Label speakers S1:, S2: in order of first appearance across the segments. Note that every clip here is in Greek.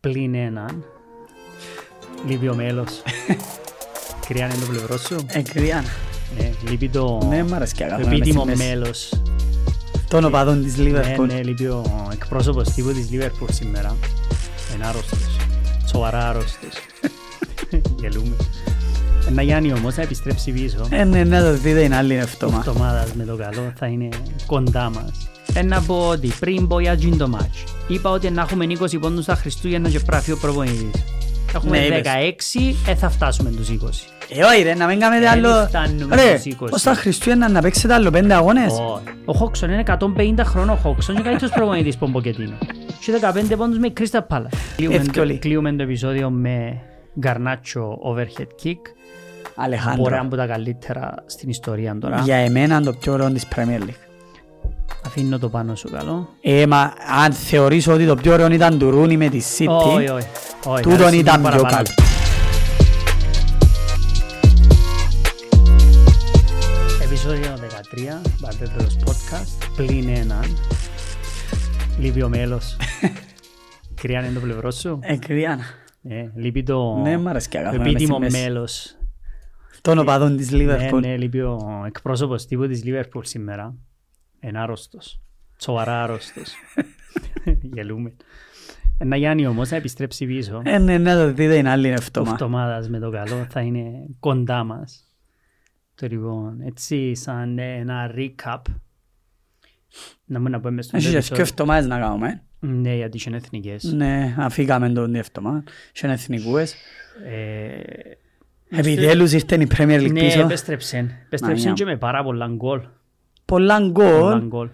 S1: πλην έναν. Λείπει ο μέλος. Κρυάν είναι το πλευρό σου.
S2: Ε, κρυάν.
S1: Ναι, λείπει το,
S2: Ναι, μ' αρέσει και
S1: το
S2: αγάπη.
S1: επίτιμο μέλος.
S2: Των οπαδών της
S1: Ναι,
S2: Λίβερπουλ.
S1: ναι, λείπει ο εκπρόσωπος τύπου της Liverpool σήμερα. Είναι άρρωστος. Σοβαρά άρρωστος. Γελούμε. Ένα Γιάννη όμως θα επιστρέψει πίσω.
S2: Ε, ναι, να το δείτε είναι άλλη εβδομάδα.
S1: εβδομάδας με το καλό θα είναι κοντά μας. Ένα πω ότι πριν πω για τζιν το μάτς, είπα ότι να έχουμε 20 πόντους στα Χριστούγεννα και πράφει ο προπονητής. Έχουμε
S2: Ναι, είπες.
S1: 16, ε, θα φτάσουμε τους 20.
S2: Ε, όχι ρε, να μην κάνετε
S1: Δεν
S2: άλλο...
S1: φτάνουμε
S2: Ρε,
S1: στους 20.
S2: ως τα Χριστούγεννα να παίξετε άλλο πέντε αγώνες;
S1: Όχι. Ο Χόξον είναι 150 χρόνων ο Χόξον και καλύτερος προπονητής που ο Πογκετίνο. Και 15 πόντους με Κρίστα Πάλα. Κλείουμε, το-
S2: Εύκολη.
S1: κλείουμε το επεισόδιο με Γκαρνάτσο overhead kick. Μπορεί να
S2: Αλεχάνδρο.
S1: είναι από τα καλύτερα στην ιστορία τώρα.
S2: Για εμένα είναι το πιο ωραίο της Premier League.
S1: Αφήνω το πάνω σου καλό.
S2: Ε, μα αν θεωρείς ότι το πιο ωραίο ήταν του Ρούνι με τη
S1: Όχι,
S2: City,
S1: όχι. όχι,
S2: τούτον
S1: θα
S2: ήταν
S1: σημαίνει
S2: πιο
S1: παραπάνω.
S2: καλό.
S1: Επεισόδιο 13, Μπαρμπέμπερος Podcast, πλην έναν. Λείπει ο μέλος. Κρυάν είναι το πλευρό σου;
S2: Ε, κρυάν.
S1: Ε, λείπει το,
S2: Ναι, μ' αρέσει και
S1: το
S2: αγάπη. να είμαι
S1: επίτιμο
S2: στη μέση.
S1: μέλος.
S2: Των οπαδών της
S1: Ναι,
S2: Λίβερπουλ.
S1: ναι, λείπει ο εκπρόσωπος τύπου της Liverpool σήμερα. Είναι άρρωστος. Σοβαρά άρρωστος. Γελούμε. Ένα Γιάννη όμως θα επιστρέψει πίσω.
S2: Ε, ναι, να το δείτε είναι άλλη εβδομάδα.
S1: εβδομάδας με το καλό θα είναι κοντά μας. Το λοιπόν, έτσι σαν ένα recap να μην να πούμε στον
S2: Έχει και
S1: επεισόδιο.
S2: δύο εβδομάδες να κάνουμε.
S1: Ναι, γιατί είναι εθνικές.
S2: Ναι, αφήκαμε τον εβδομάδα. Είχε εθνικούες.
S1: Ε,
S2: Επιτέλους ήρθε η Premier League
S1: Ναι,
S2: πίσω.
S1: επέστρεψε. Επέστρεψε
S2: Μανιά.
S1: και με πάρα πολλά γκολ.
S2: Πολλά
S1: Πολλά
S2: γκολ.
S1: γκολ.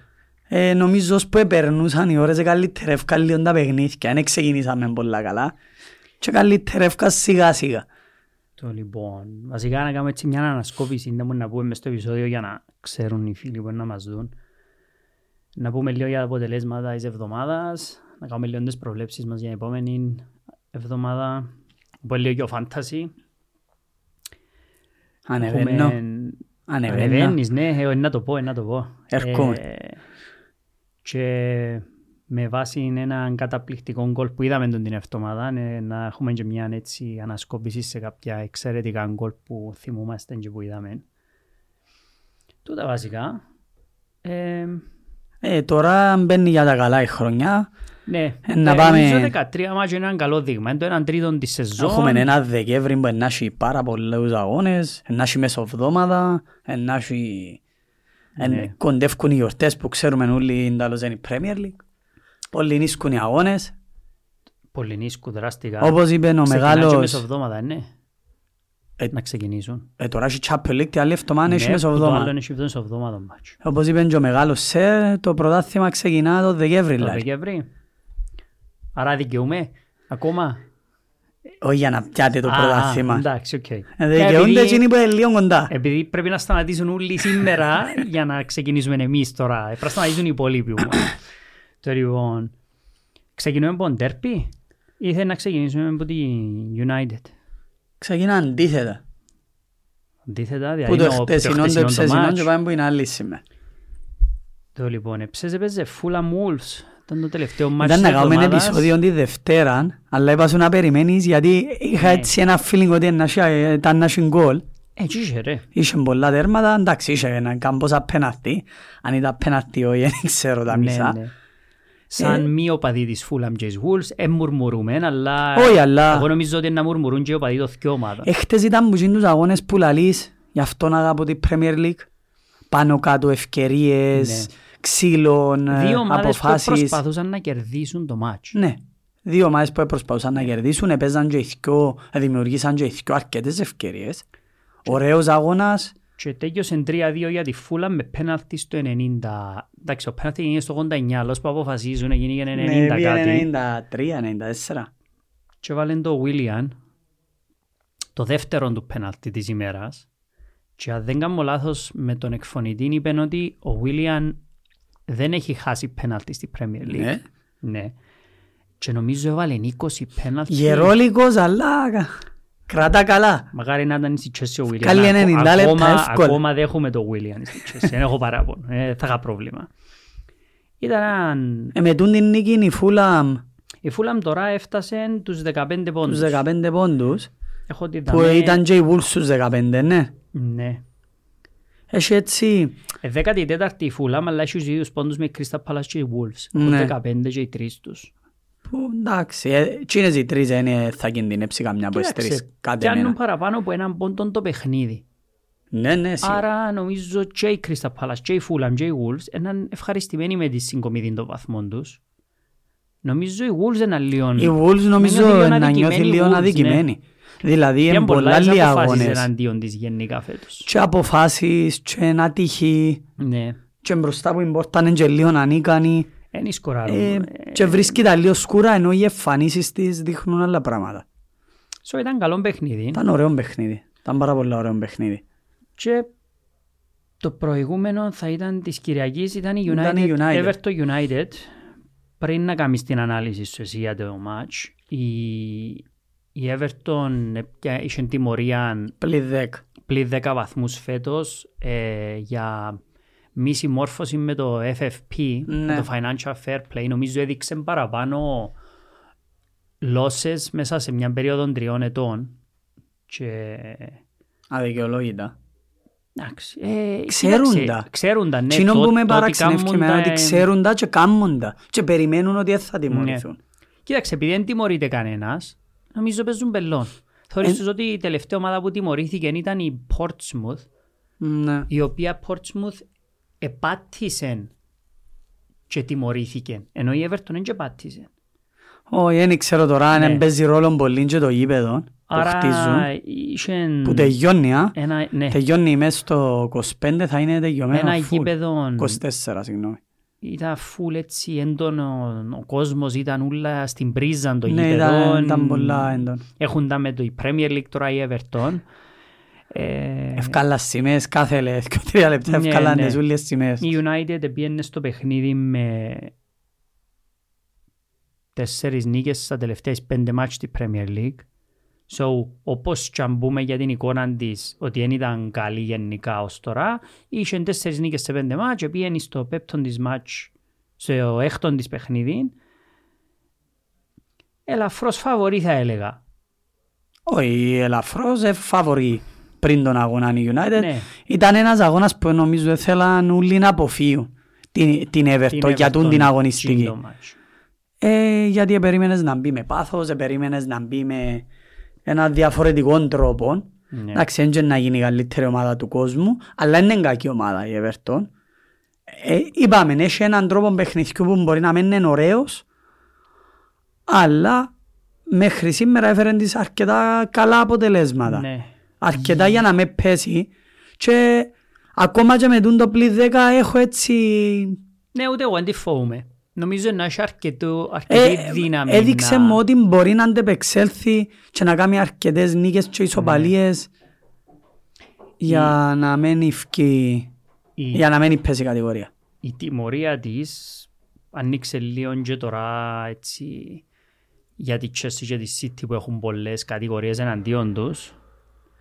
S2: Ε, νομίζω ως που επερνούσαν οι ώρες καλύτερα ευκάλλιον τα παιχνίδια. Δεν ξεκινήσαμε πολλά καλά. Και καλύτερα ευκά σιγά σιγά.
S1: Το λοιπόν, βασικά να κάνουμε έτσι μια ανασκόπηση να μπορούμε να πούμε μες στο επεισόδιο για να ξέρουν οι φίλοι που είναι να μας δουν. Να πούμε λίγο για τα αποτελέσματα της εβδομάδας, να κάνουμε λίγο τις προβλέψεις μας για την επόμενη εβδομάδα. Οπότε λίγο και ο fantasy.
S2: Ανεβαίνω.
S1: Έχουμε-
S2: Ανεβαίνω.
S1: Ανεβαίνεις, ναι, ε, να το πω, ε, να το πω.
S2: Ερχόμαι.
S1: Ε, και με βάση έναν καταπληκτικό γκολ που είδαμε τον την εβδομάδα, ε, να έχουμε και μια έτσι ανασκόπηση σε κάποια εξαιρετικά γκολ που θυμούμαστε και που είδαμε. Τούτα βασικά. Ε,
S2: Ε, τώρα μπαίνει για τα καλά η χρονιά.
S1: ναι,
S2: Ε, να
S1: ε,
S2: πάμε-
S1: νομίζω 13 μάτια είναι ένα καλό δείγμα. Είναι το έναν τρίτο της σεζόν.
S2: Έχουμε ένα Δεκέμβρη που να έχει πάρα πολλούς αγώνες, να έχει μεσοβδόματα, να έχει... εν-
S1: Ναι.
S2: Κοντεύκουν οι γιορτές που ξέρουμε όλοι τέλος είναι η Premier League. Πολλοί νίσκουν οι αγώνες.
S1: Πολυνίσκου δραστικά.
S2: Όπως είπε ο
S1: Ξεκινά και
S2: μεγάλος...
S1: μεσοβδόματα, ναι.
S2: Ε,
S1: να ξεκινήσουν.
S2: Ε, τώρα έχει Champions League, τη άλλη εβδομάδα έχει
S1: Ναι, που Το άλλο
S2: μεσοβδόματα.
S1: είναι έχει μεσοβδόματα μάτσο.
S2: Όπως είπε και ο μεγάλος Sir, το πρωτάθλημα ξεκινά το Δεκέμβρη.
S1: Το
S2: δηλαδή.
S1: Δεκέμβρη. Άρα δικαιούμαι ακόμα;
S2: Όχι για να πιάετε το
S1: Α,
S2: πρωτάθλημα.
S1: Εντάξει, οκ.
S2: Ε, Δικαιούνται
S1: Επειδή-
S2: εκείνοι που είναι λίγο κοντά.
S1: Επειδή πρέπει να σταματήσουν όλοι σήμερα για να ξεκινήσουμε εμείς τώρα. Ε, Πρέπει να σταματήσουν οι υπόλοιποι όμως. Το λοιπόν, ξεκινούμε από τον Derby ή θέλει να ξεκινήσουμε από τη United;
S2: Ξεκινά αντίθετα.
S1: Αντίθετα,
S2: Που
S1: δηλαδή
S2: το
S1: είναι ο-
S2: χτεσινό, το
S1: χτεσινό
S2: εψεσινό
S1: μάτς.
S2: και πάμε που είναι άλλη σήμερα.
S1: Το λοιπόν, έψεζε παίζε Fulham Wolves. Ήταν το τελευταίο μάτς
S2: Ήταν
S1: της
S2: να κάνουμε ένα
S1: εβδομάδας.
S2: επεισόδιο τη Δευτέρα, αλλά είπα σου να περιμένεις γιατί είχα
S1: Ναι.
S2: έτσι ένα feeling ότι να έχει- ήταν να έχει γκολ.
S1: Ε, τι είχε ρε.
S2: Είχε πολλά τέρματα, εντάξει, είχε έναν καμπόσα πέναρτη. Αν ήταν πέναρτη όχι, δεν ξέρω τα
S1: Ναι,
S2: μισά.
S1: Ναι. Σαν
S2: Ε,
S1: μη οπαδοί της Fulham και της Wolves, ε, μουρμουρούμε, αλλά
S2: Όχι, αλλά-
S1: εγώ νομίζω ότι είναι να μουρμουρούν και οι οπαδοί των δυο ομάδων.
S2: Έχτες ήταν που γίνουν τους αγώνες που λαλείς, γι' αυτό να αγαπώ την Premier League. Πάνω κάτω ευκαιρίες, ξύλων,
S1: Ναι. Δύο
S2: ε,
S1: ομάδες που
S2: αποφάσεις.
S1: προσπαθούσαν να κερδίσουν το μάτς.
S2: Ναι. Δύο ομάδες που προσπαθούσαν να κερδίσουν, έπαιζαν και οι δυο, δημιουργήσαν και οι δυο αρκετές ευκαιρίες. Ωραίος αγώνας.
S1: Και τέλειωσε 3-2 για τη Fulham με πέναλτι στο 90. Εντάξει, ο πέναλτι είναι στο 89, αλλά που αποφασίζουν γίνει για 90
S2: Ναι,
S1: κάτι.
S2: 93-94.
S1: Και βάλεν το William, το δεύτερο του πέναλτι της ημέρας. Και αν δεν κάνω λάθος με τον εκφωνητή είπε ότι ο William δεν έχει χάσει πέναλτι στη Premier League.
S2: Ναι.
S1: Ναι. Και νομίζω έβαλε 20 πέναλτι.
S2: Γερόλικος, αλλά κα- κρατά καλά.
S1: Μακάρι να ήταν στη Chelsea ο William.
S2: Καλή
S1: Ακο-
S2: 90 λεπτά,
S1: ακόμα,
S2: εύκολα.
S1: ακόμα δέχομαι το William στη Chelsea. Δεν έχω παράπονο. Ε, θα είχα πρόβλημα. Ήταν έναν...
S2: Ε, με τούν την νίκη η Φούλαμ
S1: Η Φούλαμ τώρα έφτασε τους 15 πόντους.
S2: Τους 15 πόντους,
S1: Έχω τη
S2: που
S1: δαμέ-
S2: ήταν και οι Wolves στους 15, ναι.
S1: Ναι.
S2: Έχει έτσι,
S1: Ε, 14η η Φούλαμ, αλλά έχει τους ίδιους πόντους με η Crystal Palace και οι Wolves.
S2: Ναι.
S1: Έχουν 15 και οι τρεις τους.
S2: Που εντάξει, ε, εκείνες οι τρεις είναι, θα κινδυνεύσει καμιά από τις
S1: Κοίταξε,
S2: τρεις. Κάντε
S1: πιάνουν
S2: ένα.
S1: παραπάνω από έναν πόντο το παιχνίδι.
S2: Ναι, ναι, σίγουρα.
S1: Άρα νομίζω και η Crystal Palace και η Fulham και οι Wolves είναι ευχαριστημένοι με τη συγκομιδή των βαθμών τους. Νομίζω οι Wolves είναι λίγο...
S2: Οι Wolves νομίζω
S1: νιώθει λίγο
S2: να
S1: αδικημένοι
S2: νιώθει
S1: οι
S2: λίγο
S1: Wolves, ναι.
S2: αδικημένοι. Δηλαδή είναι
S1: Πιάνουν
S2: πολλά
S1: πολλές
S2: λίγοι
S1: αποφάσεις
S2: αγώνες.
S1: εναντίον της γενικά φέτος.
S2: Και αποφάσεις και ένα τύχη
S1: Ναι.
S2: και μπροστά που η πόρτα είναι και λίγο ανίκανοι.
S1: Εν σκοράρουν.
S2: Ε, και βρίσκει τα λίγο σκούρα ενώ οι εμφανίσεις της δείχνουν άλλα πράγματα.
S1: So, ήταν καλό παιχνίδι.
S2: Ήταν ωραίο παιχνίδι. Ήταν πάρα πολύ ωραίο παιχνίδι.
S1: Και το προηγούμενο θα ήταν της Κυριακής, ήταν η
S2: Ήταν η
S1: United,
S2: United.
S1: Everton United. Πριν να κάνεις την ανάλυση σου εσύ για το match, η, η Everton έπια- είχε τιμωρία
S2: Πλην 10.
S1: πλην 10 βαθμούς φέτος ε, για μη συμμόρφωση με το FFP, με
S2: Ναι.
S1: το Financial Fair Play. Νομίζω έδειξε παραπάνω losses μέσα σε μια περίοδο τριών ετών. Και
S2: Αδικαιολόγητα.
S1: Εντάξει, ε,
S2: Ξέρουν
S1: κοίταξε,
S2: τα.
S1: Ξέρουν τα, ναι.
S2: Τσίνο
S1: το-
S2: που με
S1: το ότι
S2: παραξενεύει
S1: κάνουν
S2: εμένα
S1: τα,
S2: ότι
S1: ε,
S2: ξέρουν τα και κάνουν τα. Και περιμένουν ότι δεν θα τιμωρηθούν.
S1: Κοίταξε, επειδή δεν τιμωρείται κανένας, νομίζω παίζουν πελών. Θεωρείς τους ότι η τελευταία ομάδα που τιμωρήθηκε ήταν η Portsmouth,
S2: Ναι.
S1: η οποία Portsmouth επάτησε και τιμωρήθηκε, ενώ η Everton δεν και επάτησε.
S2: Όχι, δεν ξέρω τώρα αν
S1: Ναι.
S2: δεν παίζει ρόλο πολύ και το γήπεδο που χτίζουν.
S1: Άρα είχε
S2: Που τελειώνει, α.
S1: ένα, ναι,
S2: Τελειώνει μέσα στο 25 θα είναι τελειωμένο
S1: ένα
S2: full.
S1: γήπεδο
S2: 24, συγγνώμη.
S1: ήταν full έτσι έντονο, ο κόσμος ήταν όλα στην πρίζα των
S2: Ναι,
S1: γήπεδων.
S2: ήταν, ήταν πολλά έντονο.
S1: Έχουν τα με το η Premier League τώρα η Everton. Ε,
S2: Ευκάλα σημαίες κάθε λε, και τρία λεπτά
S1: Ναι,
S2: ευκάλανε
S1: ναι.
S2: όλες τις σημαίες.
S1: η United πήγαινε στο παιχνίδι με τέσσερις νίκες στα τελευταία πέντε μάτς στη Premier League. So, όπως και αν μπούμε για την εικόνα της ότι δεν ήταν καλή γενικά ως τώρα, είχε τέσσερις νίκες σε πέντε μάτς και πήγαινε στο πέπτον της μάτς, στο έκτον της παιχνίδι. Ελαφρώς φαβορή θα έλεγα.
S2: Όχι, ελαφρώς ε, φαβορεί πριν τον αγώνα η United.
S1: Ναι.
S2: Ήταν ένας αγώνας που νομίζω θέλαν όλοι να αποφύγουν την, την Everton για τούν την αγωνιστική.
S1: το μάτς.
S2: Ε, γιατί περίμενες να μπει με πάθος, ε, περίμενες να μπει με ένα διαφορετικό τρόπο.
S1: Ναι.
S2: Εντάξει, δεν είναι να γίνει η καλύτερη ομάδα του κόσμου, αλλά είναι κακή ομάδα η Everton. Ε, είπαμε, έχει έναν τρόπο παιχνιδιού που μπορεί να μην είναι ωραίος, αλλά μέχρι σήμερα έφερε τις αρκετά καλά αποτελέσματα.
S1: Ναι.
S2: Αρκετά για να με πέσει και ακόμα και με τούν το πλή 10 έχω έτσι...
S1: Ναι, ούτε εγώ δεν τη φοβούμαι. Νομίζω να έχει αρκετό, αρκετή
S2: Ε,
S1: δύναμη.
S2: έδειξε
S1: να...
S2: μου ότι μπορεί να αντεπεξέλθει και να κάνει αρκετές νίκες και ισοπαλίες για να μην ευκεί,
S1: η,
S2: για να μην πέσει η κατηγορία.
S1: η τιμωρία της ανοίξε λίγο και τώρα έτσι για τη Chelsea και τη City που έχουν πολλές κατηγορίες εναντίον τους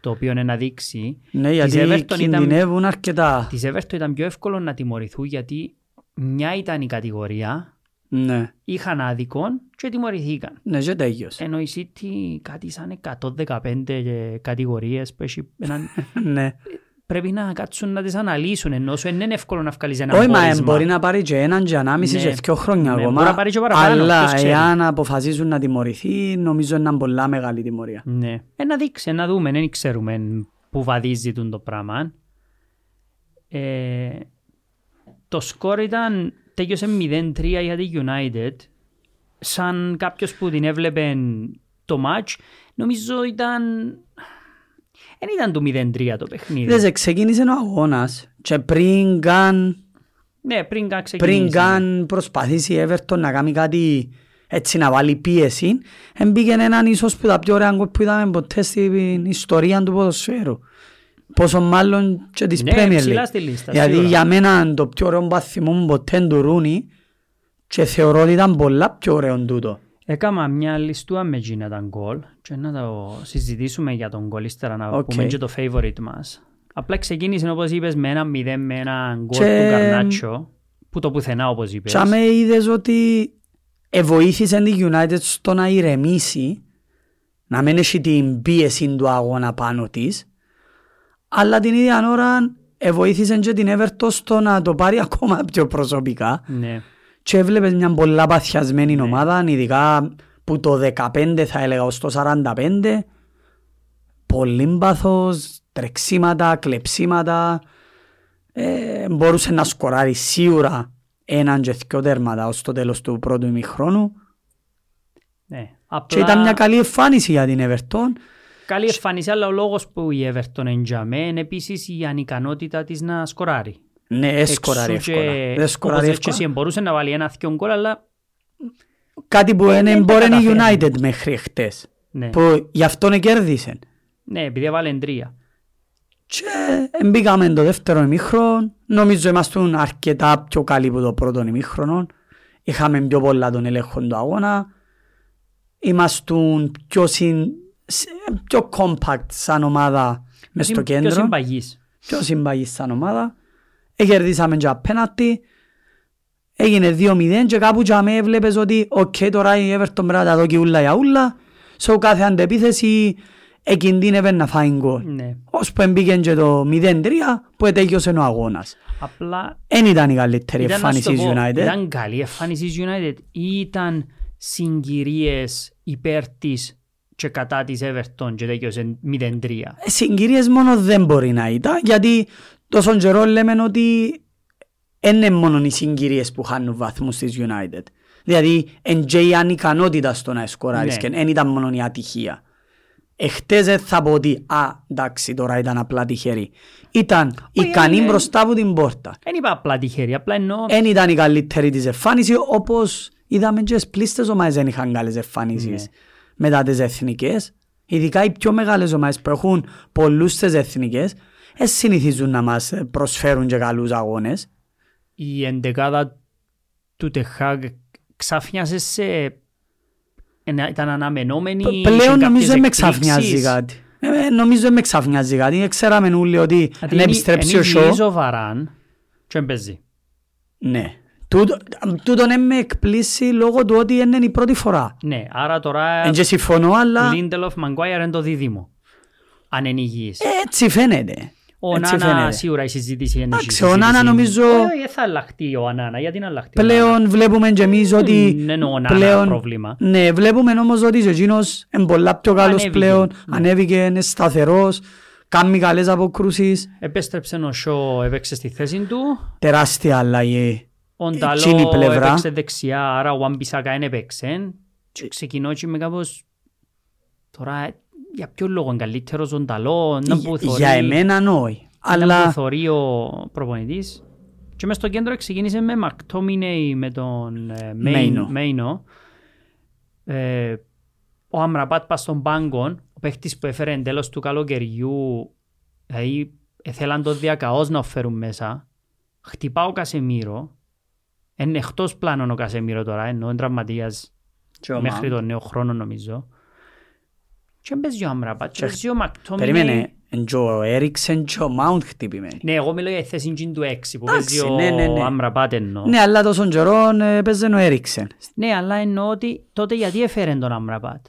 S1: το οποίο είναι να δείξει
S2: Ναι,
S1: Της
S2: γιατί
S1: Everton ήταν-
S2: κινδυνεύουν αρκετά.
S1: της Everton ήταν πιο εύκολο να τιμωρηθούν γιατί μια ήταν η κατηγορία
S2: Ναι,
S1: είχαν άδικο και τιμωρηθήκαν
S2: ναι και τέλειος.
S1: ενώ η City κάτι σαν 115 κατηγορίες που έχει έναν
S2: Ναι.
S1: Πρέπει να κάτσουν να τις αναλύσουν ενώ όσο δεν είναι εύκολο να βγάλεις ένα
S2: Όχι, μα
S1: πόρισμα.
S2: μπορεί να πάρει και έναν και ανάμιση
S1: Ναι.
S2: και δύο χρόνια
S1: Ναι,
S2: ακόμα.
S1: μπορεί να πάρει και παραπάνω,
S2: Αλλά
S1: ποιος ξέρει.
S2: εάν αποφασίζουν να τιμωρηθεί, νομίζω είναι πολλά μεγάλη τιμωρία.
S1: Ναι. Ε, να δείξει, να δούμε, δεν ξέρουμε που βαδίζει τούτο το πράγμα. Ε, το σκορ ήταν, τέλειωσε 0-3 για τη United. Σαν κάποιος που την έβλεπε το match, νομίζω ήταν... Δεν ήταν το 0-3 το παιχνίδι.
S2: Είδες, ξεκίνησε ο αγώνας και πριν καν,
S1: Ναι, πριν καν ξεκινήσει.
S2: πριν καν προσπαθήσει η Everton να κάνει κάτι έτσι να βάλει πίεση, έμπηκε ένα ίσως που τα πιο ωραία γκολ που είδαμε ποτέ στην ιστορία του ποδοσφαίρου. Πόσο μάλλον και της
S1: Ναι,
S2: Premier
S1: ψηλά
S2: League.
S1: στη λίστα,
S2: Γιατί
S1: σίγουρα.
S2: για μένα το πιο ωραίο πάντα μου ποτέ του Ρούνι και θεωρώ ότι ήταν πολλά πιο ωραίο τούτο.
S1: Έκανα μια λιστούαν με εκείνα τα γκολ και να το συζητήσουμε για τον γκολ ύστερα να
S2: Οκ.
S1: πούμε και το favorite μας. Απλά ξεκίνησε όπως είπες με ένα μηδέν με ένα γκολ
S2: Και-
S1: του Γκαρνάτσο που το πουθενά όπως είπες.
S2: Και άμε είδες ότι εβοήθησε την United στο να ηρεμήσει, να μην έχει την πίεση του αγώνα πάνω της, αλλά την ίδια ώρα εβοήθησε και την Everton στο να το πάρει ακόμα πιο προσωπικά
S1: Ναι.
S2: Και έβλεπες μια πολλά παθιασμένη
S1: Ναι.
S2: ομάδα, ειδικά που το 15 θα έλεγα ως το 45, πολύ πάθος, τρεξίματα, κλεψίματα, ε, μπορούσε να σκοράρει σίγουρα έναν και δυο τέρματα ως το τέλος του πρώτου ημιχρόνου
S1: ναι.
S2: και
S1: Απλά
S2: ήταν μια καλή εμφάνιση για την Everton.
S1: καλή εμφάνιση, αλλά ο λόγος που η Everton εντιαμέ είναι επίσης η ανικανότητα της να σκοράρει.
S2: Ναι, έσκοραρε
S1: Εξού
S2: εύκολα.
S1: και,
S2: Δεν σκοραρε
S1: όπως λες και
S2: εύκολα.
S1: εσύ, μπορούσε να βάλει ένα θκιόν γκολ, αλλά
S2: Κάτι που
S1: Ε,
S2: είναι
S1: δεν τα
S2: μπορεί η
S1: καταφέρνει.
S2: United μέχρι χτες.
S1: ναι,
S2: Που γι' αυτό κέρδισε.
S1: ναι επειδή έβαλε τρία.
S2: Και μπήκαμε το δεύτερο ημίχρονο. Νομίζω ήμασταν αρκετά πιο καλοί από το πρώτο ημίχρονο. Είχαμε πιο πολλά τον έλεγχο του αγώνα. Ήμασταν πιο, συν, σε- πιο compact σαν ομάδα μες στο
S1: Πιο
S2: κέντρο.
S1: συμπαγής.
S2: Πιο συμπαγής σαν ομάδα. Εκερδίσαμε και απέναντι. Έγινε 2-0 και κάπου και με έβλεπες ότι οκ τώρα η Everton πρέπει να τα δώκει ούλα για ούλα. Σε κάθε αντεπίθεση εκινδύνευε να φάει γκολ.
S1: Ναι.
S2: Ώσπου μπήκε και το 0-3 που ετέγιωσε ο αγώνας.
S1: Απλά
S2: Εν ήταν η καλύτερη
S1: ήταν, να σου
S2: εμφάνιση
S1: το
S2: της
S1: πω,
S2: United.
S1: ήταν καλή εμφάνιση της United ή ήταν συγκυρίες υπέρ της και κατά της Everton και τέτοιος 0-3.
S2: Ε, Συγκυρίες μόνο δεν μπορεί να ήταν γιατί τόσο καιρό λέμε ότι δεν είναι μόνο οι συγκυρίες που χάνουν βαθμούς της United. Δηλαδή εν και η ανικανότητα στο να σκοράρεις
S1: Ναι.
S2: και δεν ήταν μόνο η ατυχία. Εχτες δεν θα πω ότι α, εντάξει τώρα ήταν απλά τυχερή. Ήταν
S1: Όχι,
S2: ικανή
S1: είναι-
S2: μπροστά από την πόρτα.
S1: Δεν είπα απλά τυχερή, απλά εννοώ
S2: Δεν ήταν η καλύτερη της εμφάνισης όπως είδαμε και στις πλήστες ομάδες δεν είχαν καλές εμφάνισεις
S1: Ναι.
S2: μετά τις εθνικές. Ειδικά οι πιο μεγάλες ομάδες που έχουν πολλούς στις εθνικές δεν συνηθίζουν να μας προσφέρουν και καλούς αγώνες.
S1: η εντεκάδα του Τεχάγ ξαφνιάσε σε... Ενα- Ήταν αναμενόμενη.
S2: Π-
S1: είχε
S2: Πλέον
S1: κάποιες
S2: νομίζω δεν με
S1: εκπλήξεις;
S2: ξαφνιάζει κάτι. Ε, ε, νομίζω δεν με ξαφνιάζει κάτι. Ξέραμε όλοι ότι
S1: Γιατί
S2: να
S1: είναι-
S2: επιστρέψει ο
S1: είναι
S2: Σο.
S1: υγιής ο Βαράν και παίζει.
S2: Ναι. Τούτο- Τούτον δεν με εκπλήσει λόγω του ότι είναι η πρώτη φορά.
S1: Ναι, άρα τώρα
S2: Εν και συμφωνώ, αλλά
S1: Λίντελοφ Μαγκουάιαρ είναι το δίδυμο. Αν είναι υγιής.
S2: έτσι φαίνεται.
S1: Ο
S2: έτσι
S1: Νάνα
S2: φαίνεται.
S1: σίγουρα η συζήτηση είναι
S2: Εντάξει,
S1: η
S2: ο Νάνα
S1: συζήτηση.
S2: νομίζω-
S1: Ε, ε, θα αλλάχτεί ο Νάνα. Γιατί να αλλάχτεί ο Νάνα;
S2: Πλέον βλέπουμε και εμείς ότι
S1: Δεν εννοώ Νάνα
S2: πλέον,
S1: πρόβλημα.
S2: ναι, βλέπουμε όμως ότι και εκείνος είναι πολλά πιο καλός
S1: Ανέβηκε,
S2: πλέον,
S1: ναι.
S2: ανέβηκε, είναι σταθερός, κάνει καλές αποκρούσεις,
S1: Επέστρεψε ο Σο, έπαιξε στη θέση του.
S2: τεράστια αλλαγή.
S1: Ο
S2: Εκείνη η
S1: Νταλό
S2: πλευρά.
S1: έπαιξε δεξιά, άρα ο Αμπισάκα δεν έπαιξε. Και ξεκινώ και με κάπως... Τώρα, για ποιο λόγο είναι καλύτερος ο Νταλό, να που θωρεί,
S2: Για εμένα όχι,
S1: να που
S2: αλλά
S1: θωρεί ο προπονητής. Και μες στο κέντρο ξεκίνησε με Μακτόμινεϊ με τον ε,
S2: Μέινο.
S1: Μέιν- Μέινο. Ε, ο Αμραπάτ πας στον πάγκο, ο παίχτης που έφερε εν τέλος του καλοκαιριού, δηλαδή θέλαν το διακαώς να φέρουν μέσα. Χτυπά ο Κασεμίρο, είναι εκτός πλάνων ο Κασεμίρο τώρα, ενώ είναι τραυματίας
S2: Και ο
S1: μέχρι
S2: Μαν.
S1: τον νέο χρόνο νομίζω. Και παίζει ο Αμραπάτ, και
S2: Και-
S1: παίζει ο Μακτόμινεϊ.
S2: περίμενε, εν και ο Έριξεν και ο Μάουντ χτυπημένοι.
S1: Ναι, εγώ μιλώ για τη θέση εκείνη του 6 που
S2: Εντάξει,
S1: παίζει
S2: ναι, ναι, ναι.
S1: ο Αμραπάτ εννοώ.
S2: Ναι, αλλά τόσο καιρό ε, παίζει ο Έριξεν.
S1: Ναι, αλλά εννοώ ότι τότε γιατί έφερε τον Αμραπάτ.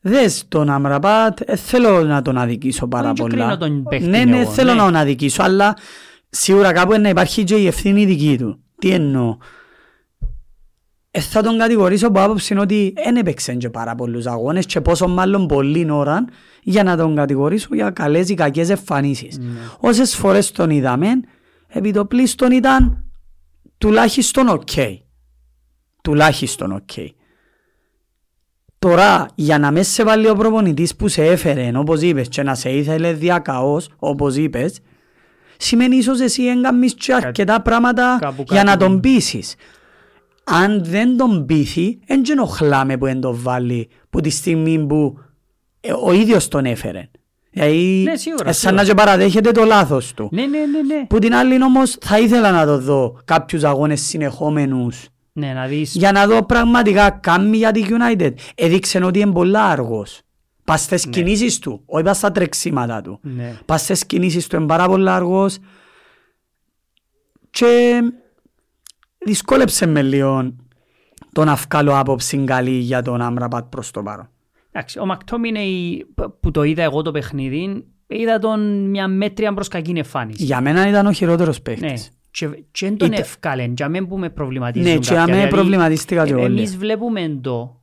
S2: Δες τον Αμραπάτ, ε, θέλω να τον αδικήσω πάρα
S1: Όχι, δεν
S2: πολλά.
S1: κρίνω τον παίχτη
S2: Ναι, ναι,
S1: εγώ,
S2: θέλω
S1: ναι.
S2: να τον αδικήσω, αλλά σίγουρα κάπου να υπάρχει και η ευθύνη δική του. Τι εννοώ; Ε, θα τον κατηγορήσω από άποψη είναι ότι δεν έπαιξε και πάρα πολλούς αγώνες και πόσο μάλλον πολλή ώρα για να τον κατηγορήσω για καλές ή κακές εμφανίσεις.
S1: Ναι.
S2: Όσες φορές τον είδαμε, επί το πλείστον ήταν τουλάχιστον οκ. Τουλάχιστον οκ. Τώρα, για να μες σε βάλει ο προπονητής που σε έφερε, όπως είπες, και να σε ήθελε διακαώς, όπως είπες, σημαίνει ίσως εσύ έκαμες και αρκετά πράγματα
S1: κάπου
S2: για να
S1: κάτι-
S2: τον πείσεις. Αν δεν τον πείθει, δεν ενοχλάμε που δεν τον βάλει που τη στιγμή που ε, ο ίδιος τον έφερε. Δηλαδή,
S1: Ναι, σίγουρα,
S2: ε, σαν να
S1: σίγουρα.
S2: και παραδέχεται το λάθος του.
S1: Ναι, ναι, ναι, ναι.
S2: Που την άλλη όμως θα ήθελα να το δω κάποιους αγώνες συνεχόμενους
S1: Ναι, να δεις.
S2: για να δω πραγματικά κάμει για τη United. Έδειξε ότι είναι πολλά αργός. Πας στις κινήσεις του, όχι πας στα τρεξίματα του.
S1: Ναι.
S2: Πας στις κινήσεις του είναι πάρα πολλά αργός και δυσκόλεψε με λίγο το να βγάλω άποψη καλή για τον Άμραμπατ προς το παρόν.
S1: Εντάξει, ο Μακτόμινεϊ που το είδα εγώ το παιχνίδι, είδα τον μια μέτρια προς κακή εμφάνιση.
S2: Για μένα ήταν ο χειρότερος
S1: Ναι.
S2: παίχτης.
S1: Και, και δεν τον
S2: Ήταν-
S1: ευκάλεν, για μένα που με προβληματίζουν
S2: Ναι, και
S1: κάποια,
S2: αμέ
S1: δηλαδή,
S2: προβληματίστηκα και
S1: ε,
S2: όλοι.
S1: Εμείς βλέπουμε το.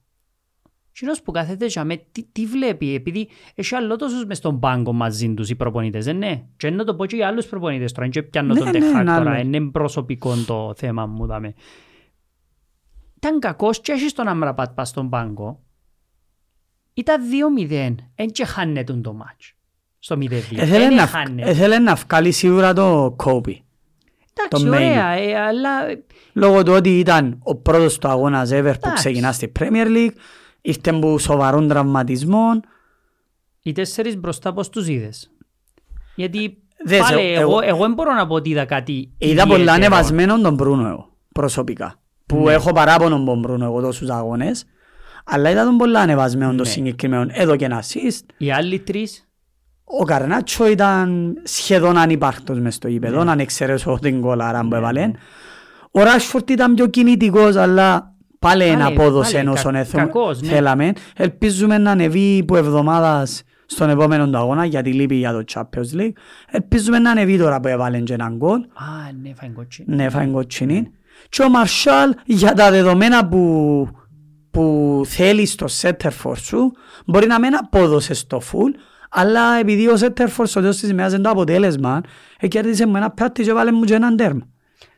S1: Κοινός που κάθεται για μέ, τι, τι βλέπει, επειδή έχει άλλο τόσους μες στον πάγκο μαζί τους οι προπονητές, δεν ναι. Και να το πω και για άλλους προπονητές τώρα, και πιάνω
S2: Ναι,
S1: τον
S2: ναι,
S1: τεχάκ
S2: είναι
S1: τώρα,
S2: άλλο.
S1: είναι προσωπικό το θέμα μου. Δάμε. Ήταν κακός και έχεις τον Αμραπάτ πας στον πάγκο. Ήταν 2-0, εν και χάνεται το μάτς. Στο 0-2.
S2: Έθελε
S1: Εν
S2: να,
S1: έχανε.
S2: έθελε να βγάλει σίγουρα το κόπι.
S1: Εντάξει,
S2: το main.
S1: ωραία, ε, αλλά
S2: Λόγω του ότι ήταν ο πρώτος του αγώνας ever που
S1: Εντάξει.
S2: ξεκινά στη Premier League, ήρθε που σοβαρών τραυματισμών.
S1: Οι τέσσερις μπροστά πώς τους είδες; Γιατί
S2: Δες,
S1: πάλι
S2: ε,
S1: εγώ,
S2: εγώ-
S1: εγώ δεν μπορώ να πω ότι είδα κάτι
S2: Είδα πολλά
S1: ιδιαίτερο.
S2: ανεβασμένον τον Μπρούνο εγώ, προσωπικά. Που
S1: Ναι.
S2: έχω παράπονο με τον Μπρούνο εγώ τόσους αγώνες. Αλλά είδα τον πολλά ανεβασμένον τον
S1: Ναι.
S2: συγκεκριμένο. Εδώ και ένα assist.
S1: Οι άλλοι τρεις,
S2: Ο Καρνάτσο ήταν σχεδόν ανυπάρκτος μες στο γήπεδο,
S1: Ναι.
S2: αν εξαιρέσω την κολάρα που έβαλε. Ο Ράσφορτ ήταν πιο κινητικός, αλλά πάλι ένα
S1: Πάλι-
S2: απόδοσε
S1: πάλι
S2: όσον
S1: κα-
S2: έθω-
S1: κακός, ναι.
S2: θέλαμε. Ελπίζουμε να ανεβεί που εβδομάδας στον επόμενο του αγώνα, γιατί λείπει για το Champions League. Ελπίζουμε να ανεβεί τώρα που έβαλε και έναν γκολ.
S1: α, ναι, φάει κότσι.
S2: Ναι, φάει κοτσινή. Και ο Μαρσάλ για τα δεδομένα που, που θέλει στο Σέτερφορ σου μπορεί να μην απόδωσε στο full αλλά επειδή ο Σέτερφορ στο τέλος της ημέρας είναι το αποτέλεσμα ε, κέρδισε μου ένα πιάτι και βάλε μου και έναν τέρμα.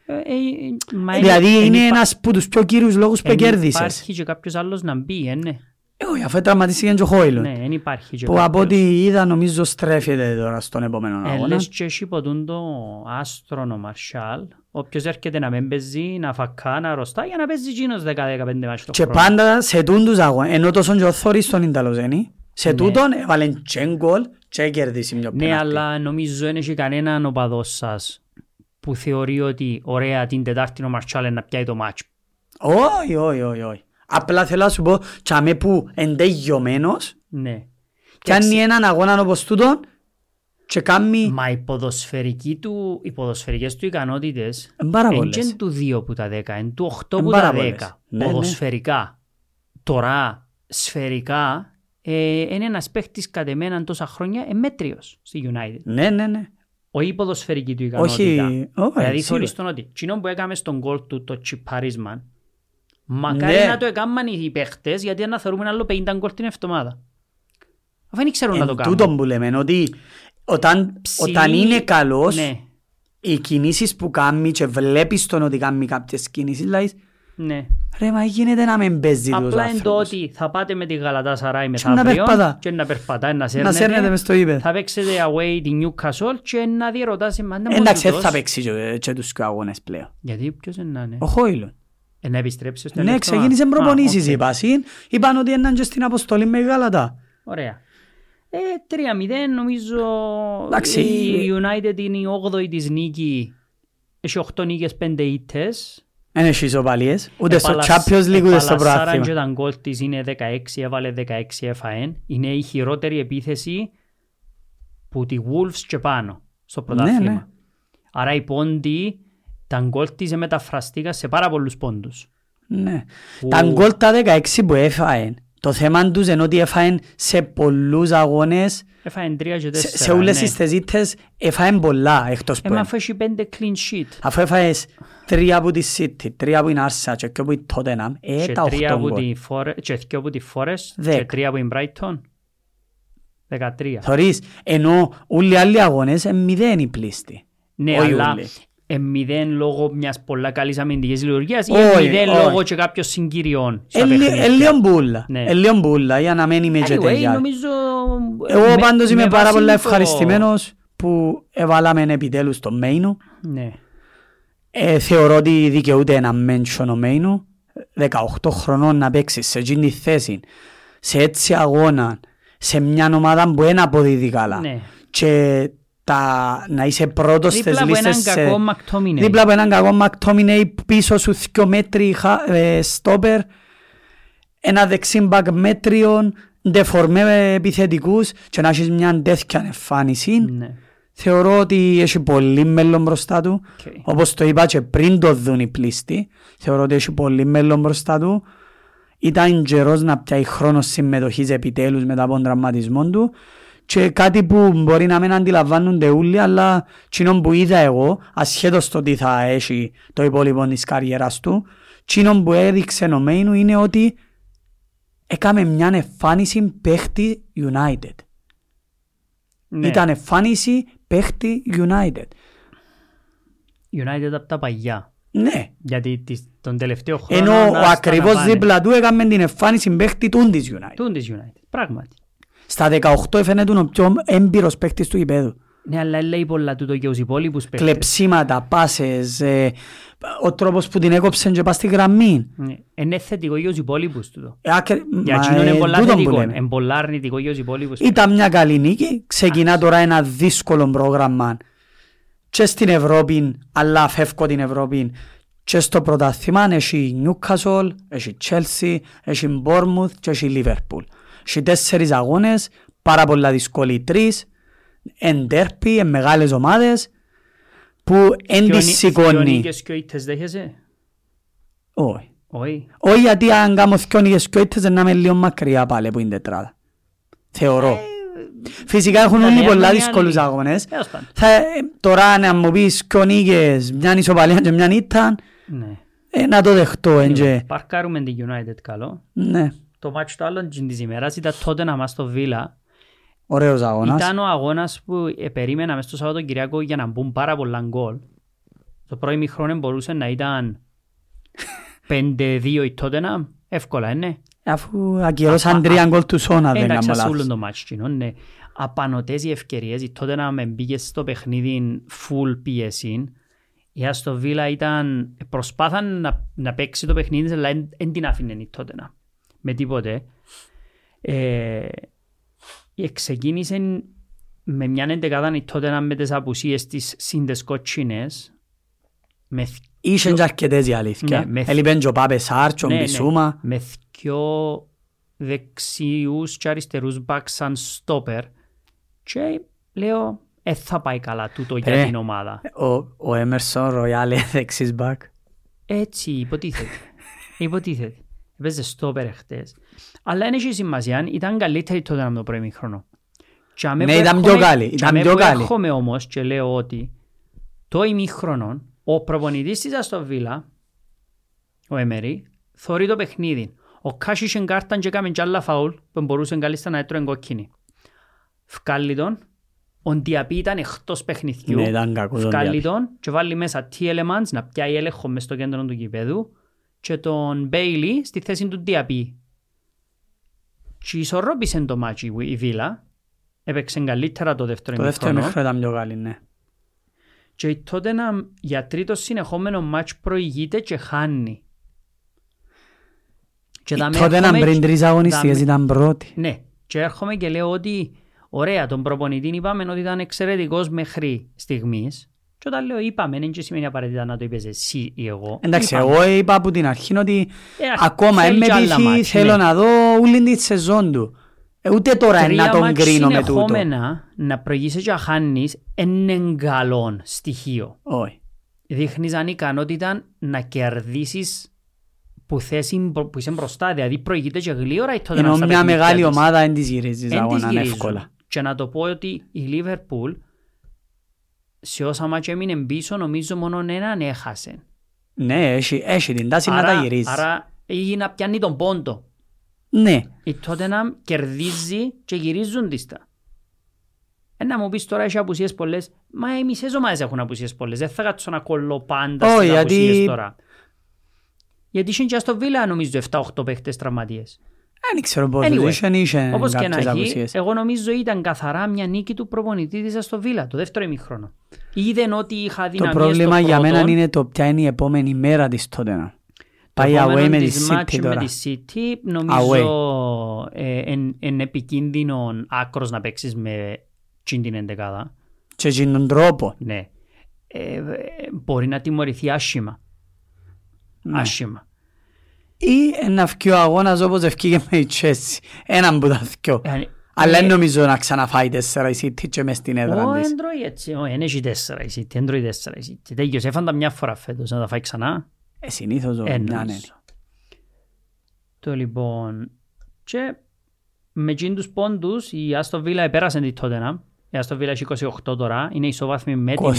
S1: Ε, ε, μα
S2: Δηλαδή
S1: εν
S2: είναι
S1: υπά-
S2: ένας από τους πιο κύριους λόγους που
S1: εν
S2: κέρδισες.
S1: Υπάρχει και κάποιος άλλος να μπει, ε, ναι.
S2: Ε, όχι, αφού τραυματίστηκε και ο Χόιλον.
S1: Ναι, δεν υπάρχει και
S2: Που από
S1: κάποιος.
S2: ό,τι είδα νομίζω στρέφεται τώρα στον επόμενο
S1: Ε,
S2: αγώνα.
S1: λες και έχει ποτούν το άστρον ο Μαρσάλ, όποιος έρχεται να μην παίζει, να φακά, να ρωστά, για να παίζει εκείνος 10-15 μάτς το
S2: Και
S1: χρόνο.
S2: πάντα σε τούντους αγώνες, ενώ τόσο και ο Θόρης στον Ινταλοζένη, σε
S1: Ναι.
S2: τούτον έβαλε και γκολ και κέρδισε μια
S1: Ναι,
S2: πέναλτι.
S1: αλλά νομίζω δεν έχει κανέναν οπαδός σας που θεωρεί ότι ωραία την Τετάρτη ο Μαρσάλ να πιάει το μάτς.
S2: Όχι, όχι, όχι, όχι. Απλά θέλω να σου πω, τσάμε που εντεγιωμένος,
S1: Ναι.
S2: κάνει έναν αγώνα όπως τούτον και κάνει
S1: Μα οι ποδοσφαιρικοί του, οι ποδοσφαιρικές του ικανότητες
S2: Εν πάρα
S1: δεν
S2: πολλές.
S1: είναι του 2 που τα 10, είναι του 8
S2: Εν
S1: που
S2: πάρα
S1: τα
S2: πολλές.
S1: 10.
S2: Ναι, ναι.
S1: Ποδοσφαιρικά. Τώρα, σφαιρικά, ε, είναι ένας παίχτης κατ' εμένα τόσα χρόνια εμέτριος στη United.
S2: Ναι, ναι, ναι.
S1: Όχι η ποδοσφαιρική του
S2: Όχι,
S1: ικανότητα.
S2: όχι,
S1: δηλαδή
S2: σίγουρα.
S1: θεωρείς τον ότι εκείνο που έκαμε στον γκολ του το τσιπάρισμα μακάρι
S2: Ναι.
S1: να το έκαναν οι παίχτες γιατί να θεωρούμε άλλο 50 γκολ την εβδομάδα. Αφού δεν ξέρουν να το
S2: Εν
S1: κάνουν.
S2: τούτον που λέμε, ότι όταν,
S1: Ψηλή-
S2: όταν είναι καλός,
S1: Ναι,
S2: οι κινήσεις που κάνει και βλέπεις τον ότι κάνει κάποιες κινήσεις, λέει,
S1: ναι.
S2: Ρε μα γίνεται να μην παίζει τους
S1: Απλά είναι το
S2: άνθρωπους.
S1: ότι θα πάτε με τη Γαλατά Σαράι
S2: να
S1: μεθαύριο
S2: περπατά.
S1: και να περπατά, να
S2: Να
S1: σέρνετε.
S2: σέρνετε μες στο γήπεδο.
S1: Θα παίξετε away τη Newcastle και να διερωτάσει μα είναι
S2: Εντάξει, δεν
S1: μόνος
S2: θα
S1: τους.
S2: παίξει και- και τους πιο αγώνες πλέον.
S1: Γιατί ποιος είναι να είναι;
S2: Ο Χόιλουντ.
S1: Ε, Να επιστρέψεις στο
S2: Ναι,
S1: ελεύθερο.
S2: ξεκίνησε
S1: Α,
S2: προπονήσεις
S1: οκ.
S2: είπα. συν. Είπαν ότι έναν και στην αποστολή με Γαλατά.
S1: Ωραία. Ε, 3-0 νομίζω
S2: Εντάξει.
S1: η United είναι η 8η της νίκη. Έχει 8 νίκες, 5 ήττες.
S2: Δεν έχει ισοπαλίες. Ούτε στο
S1: Επαλασ-
S2: Champions League ούτε στο
S1: επαλασσάραν και
S2: πρωτάθλημα.
S1: τα γκολ της είναι 16, έβαλε 16 έφαεν. Είναι η χειρότερη επίθεση που τη Wolves και πάνω στο πρωτάθλημα.
S2: ναι.
S1: Άρα οι πόντοι, τα γκολ της μεταφραστήκα σε πάρα πολλούς πόντους.
S2: Ναι.
S1: Που-
S2: Τα γκολ τα 16 που έφαεν. Το θέμα τους είναι ότι έφαεν σε πολλούς αγώνες,
S1: Έφαεν 3 και 4.
S2: σε, σε όλες τις θεσίτες έφαεν πολλά εκτός που
S1: Έμα
S2: είναι.
S1: αφού έχει 5 clean sheet.
S2: Αφού έφαες τρία από τη City, τρία από την Arsenal και δύο από την Tottenham, ε,
S1: και
S2: τα
S1: τρία
S2: 8
S1: από
S2: γκολ.
S1: τη Forest, και δύο από τη Forest
S2: Δέκα.
S1: και τρία από την Brighton. 13.
S2: Θωρείς, ενώ όλοι οι άλλοι αγώνες είναι μηδέν οι πλήστοι.
S1: Ναι,
S2: Όχι
S1: αλλά
S2: όλοι.
S1: ε, μηδέν λόγω μιας πολλά καλής αμυντικής λειτουργίας ή
S2: Όχι,
S1: μηδέν
S2: όχι.
S1: λόγω και κάποιων συγκυριών στα
S2: Ε, λι-
S1: παιχνίδια.
S2: ε, λίγο μπούλα.
S1: Ναι.
S2: Ε, λίγο μπούλα για να μην είμαι και
S1: Anyway,
S2: τέτοια.
S1: νομίζω...
S2: Εγώ
S1: με-
S2: πάντως είμαι
S1: με
S2: πάρα
S1: βάση
S2: πολύ
S1: το-
S2: ευχαριστημένος που έβαλαμε επιτέλους το Μέινου.
S1: Ναι.
S2: Ε, θεωρώ ότι δικαιούται ένα mention ο Μέινου. 18 χρονών να παίξεις σε εκείνη τη θέση, σε έτσι αγώνα, σε μια ομάδα που δεν αποδίδει καλά.
S1: Ναι.
S2: Και τα, να είσαι πρώτος στις
S1: Δίπλα από έναν
S2: λίστες σε...
S1: κακό McTominay.
S2: Δίπλα από έναν κακό McTominay πίσω σου δυο μέτροι χα- ε, στόπερ ένα δεξίμπακ μέτριον ντεφορμέ επιθετικούς και να έχεις μια τέτοια εμφάνιση
S1: Ναι.
S2: Θεωρώ ότι έχει πολύ μέλλον μπροστά του.
S1: Okay.
S2: Όπως το είπα και πριν το δουν οι πλήστοι, θεωρώ ότι έχει πολύ μέλλον μπροστά του. Ήταν καιρός να πιάει χρόνο συμμετοχής επιτέλους μετά από τον τραυματισμό του και κάτι που μπορεί να μην αντιλαμβάνονται όλοι, αλλά κοινό που είδα εγώ, ασχέτως το τι θα έχει το υπόλοιπο της καριέρας του, κοινό που έδειξε ο Μέινου είναι ότι έκαμε μια εμφάνιση παίχτη United.
S1: Ναι.
S2: Ήταν εμφάνιση παίχτη United.
S1: United από τα παγιά.
S2: Ναι.
S1: Γιατί τις- τον τελευταίο χρόνο...
S2: Ενώ
S1: να
S2: ο
S1: στα
S2: ακριβώς
S1: να πάνε.
S2: δίπλα του έκαμε την εμφάνιση παίχτη του της United.
S1: Τούν της United. Πράγματι.
S2: Στα 18 φαίνεται ο πιο έμπειρος παίχτης του γηπέδου.
S1: Ναι, αλλά λέει πολλά τούτο και τους υπόλοιπους παίκτες.
S2: Κλεψίματα, πάσες, ε, ο τρόπος που την έκοψε και πάει στη γραμμή.
S1: Ναι. Είναι θετικό για τους υπόλοιπους τούτο.
S2: Ε, άκρη-
S1: Για
S2: μα,
S1: εκείνον είναι
S2: ε,
S1: πολλά
S2: τούτον που
S1: θετικό.
S2: λέμε.
S1: Είναι πολλά αρνητικό για τους υπόλοιπους.
S2: Ήταν μια καλή νίκη, ξεκινά τώρα ένα δύσκολο πρόγραμμα και στην Ευρώπη, αλλά φεύγω την Ευρώπη και στο πρωτάθλημα έχει Newcastle, έχει Chelsea, έχει Bournemouth και έχει Liverpool. Έχει τέσσερις αγώνες, πάρα πολλά δύσκολοι τρεις, εν τέρπι, εν μεγάλες ομάδες που εν
S1: Ποιο
S2: τις
S1: νι-
S2: σηκώνει.
S1: ποιο νίκες και ο ήττες δέχεσαι;
S2: Όχι.
S1: Όχι.
S2: Όχι γιατί αν κάνω δυο νίκες και ήττες να είμαι λίγο μακριά πάλι που είναι τετράδα. Θεωρώ. Φυσικά έχουν
S1: τα
S2: όλοι
S1: νέα
S2: πολλά
S1: είναι
S2: δύσκολους
S1: άλλοι.
S2: αγώνες.
S1: Τέλος πάντων.
S2: Θα, ε, τώρα να μου πεις δυο νίκες, μια ισοπαλία και μια ήττα,
S1: Ναι.
S2: ε, να το δεχτώ. εν και-
S1: Παρκάρουμε την United καλό.
S2: Ναι,
S1: Το μάτσο το άλλο της ημέρας ήταν τότε να μας στο Βίλα.
S2: Ωραίος αγώνας.
S1: Ήταν ο αγώνας που ε, περίμενα μες στο Σαββατοκυριακό για να μπουν πάρα πολλά γκολ. Το πρώτο ημίχρονο μπορούσε να ήταν 5-2 η Tottenham. Εύκολα, είναι.
S2: Αφού ακυρώσαν
S1: Α, α,
S2: τρία γκολ του Σόνα, δεν
S1: Εντάξει,
S2: κάνω
S1: ας ούλον
S2: λάθος.
S1: το μάτσο κοινό, ναι. Απανωτές οι ευκαιρίες. Η Tottenham μπήκε στο παιχνίδι full πίεση. Η Αστο Βίλα ήταν, προσπάθαν να, να παίξει το παιχνίδι, αλλά δεν την άφηνε η Tottenham. Με τίποτε. Ε, ξεκίνησε με μια εντεκάδα η Tottenham με τις απουσίες της σύντες κοτσίνες. Με
S2: Είχε και αρκετές η αλήθεια.
S1: Ναι, με-
S2: Έλειπεν και ο Πάπε Σάρτσο, ο
S1: ναι, ναι.
S2: Μπισούμα.
S1: με δυο δεξιούς και αριστερούς μπακ σαν στόπερ και λέω ε, θα πάει καλά τούτο για
S2: Ε.
S1: την ομάδα.
S2: Ο, ο Έμερσον Ροϊάλε δεξής μπακ.
S1: Έτσι υποτίθεται. υποτίθεται. Έπαιζε στόπερ χτες. Αλλά δεν έχει σημασία, ήταν καλύτερη τότε από το πρώτο χρόνο.
S2: Ναι, ήταν πιο καλή, ήταν πιο καλή.
S1: Έρχομαι όμως και λέω ότι το ημίχρονο ο προπονητής της Άστον Βίλα, ο Εμερή, θωρεί το παιχνίδι. Ο Κας είχε κάρταν και έκαμε κι άλλα φαουλ που μπορούσε καλύτερα να έτρωε κόκκινη. Φκάλλει τον, ο Ντιαμπί ήταν εκτός παιχνιδιού.
S2: Ναι, ήταν κακός ο
S1: Φκάλλει
S2: Ντιαμπί.
S1: τον και βάλει μέσα Τίελεμανς να πιάει έλεγχο μες στο κέντρο του γηπέδου και τον Μπέιλι στη θέση του Ντιαμπί. Και ισορρόπησε το ματς η Βίλα. Έπαιξε καλύτερα το δεύτερο
S2: Το δεύτερο
S1: ημίχρονο.
S2: μέχρι ήταν πιο καλή, ναι.
S1: Και η Tottenham για τρίτο συνεχόμενο μάτς προηγείται και χάνει. Και δαμε
S2: Τότε να
S1: έρχομαι
S2: πριν
S1: και-
S2: τρεις αγωνιστικές
S1: δαμε-
S2: ήταν πρώτη.
S1: Ναι, και έρχομαι και λέω ότι ωραία, τον προπονητή είπαμε ότι ήταν εξαιρετικός μέχρι στιγμής. Και όταν λέω είπαμε, δεν και σημαίνει απαραίτητα να το είπες εσύ ή εγώ.
S2: Εντάξει,
S1: Είπαμε.
S2: εγώ είπα από την αρχή ότι
S1: Ε,
S2: ακόμα
S1: θέλει
S2: δεν με
S1: κι άλλα
S2: πείθει,
S1: μάτς,
S2: θέλω
S1: ναι.
S2: να δω όλη τη σεζόν του. Ε, Ούτε τώρα
S1: Τρία
S2: να τον
S1: μάτς
S2: κρίνω με τούτο.
S1: συνεχόμενα να προηγήσει και να χάνεις είναι καλό στοιχείο.
S2: Όχι.
S1: δείχνεις ανικανότητα να κερδίσεις που, θέση, που είσαι μπροστά. Δηλαδή προηγείται και γλύωρα η τότε
S2: Ενώ μια μεγάλη ομάδα δεν της γυρίζεις αγώνα εύκολα.
S1: Και να το πω ότι η Λίβερπουλ σε όσα μάτια έμεινε πίσω νομίζω μόνο έναν έχασε.
S2: Ναι, έχει, έχει την τάση να τα
S1: Άρα,
S2: γυρίζει.
S1: άρα ή να πιάνει τον πόντο.
S2: Ναι,
S1: Η Tottenham κερδίζει και γυρίζουν τις τα. Ε, να μου πεις τώρα έχει απουσίες πολλές. Μα οι μισές ομάδες έχουν απουσίες πολλές. Δεν θα κάτσω να κολλώ πάντα
S2: Όχι,
S1: στις
S2: γιατί-
S1: απουσίες τώρα. Γιατί είχε και στο Βίλα νομίζω 7-8 παίχτες τραυματίες.
S2: Δεν ξέρω πώς
S1: Anyway,
S2: είχε, είχε
S1: Όπως και να
S2: κάποιες
S1: έχει,
S2: απουσίες.
S1: εγώ νομίζω ήταν καθαρά μια νίκη του προπονητή της στο Βίλα, το δεύτερο ημίχρονο. Είδεν ότι είχα
S2: Το
S1: δυναμίες
S2: πρόβλημα
S1: στο
S2: για μένα
S1: πρώτο.
S2: είναι το ποια είναι η επόμενη μέρα της τότε.
S1: Το
S2: Πάει
S1: επόμενο
S2: away με της
S1: της μάτς
S2: City
S1: με
S2: τώρα.
S1: τη City νομίζω είναι επικίνδυνο άκρος να παίξεις με τσιν την εντεκάδα.
S2: Και με τον τρόπο.
S1: Ναι. Ε, ε, μπορεί να τιμωρηθεί άσχημα.
S2: Ναι.
S1: Άσχημα.
S2: Ή να βγει ο αγώνας όπως ευκήγε με η Chelsea. Έναν που τα δυο.
S1: Ε,
S2: Αλλά
S1: Ε,
S2: δεν νομίζω να ξαναφάει τέσσερα η City και μες στην έδρα
S1: Ω,
S2: της.
S1: εν τρώει έτσι. Ω, εν έχει τέσσερα η City. Εν τρώει τέσσερα η City. Τέλειος. Έφαν τα μια φορά φέτος. Να τα φάει ξανά.
S2: Ε, συνήθως
S1: Ε,
S2: ο- μια, ναι.
S1: νομίζω. Το λοιπόν... Και με εκείνους τους πόντους η Άστο Βίλα επέρασε την Tottenham. Η Άστο Βίλα έχει 28 τώρα. Είναι ισοβάθμη με την
S2: 28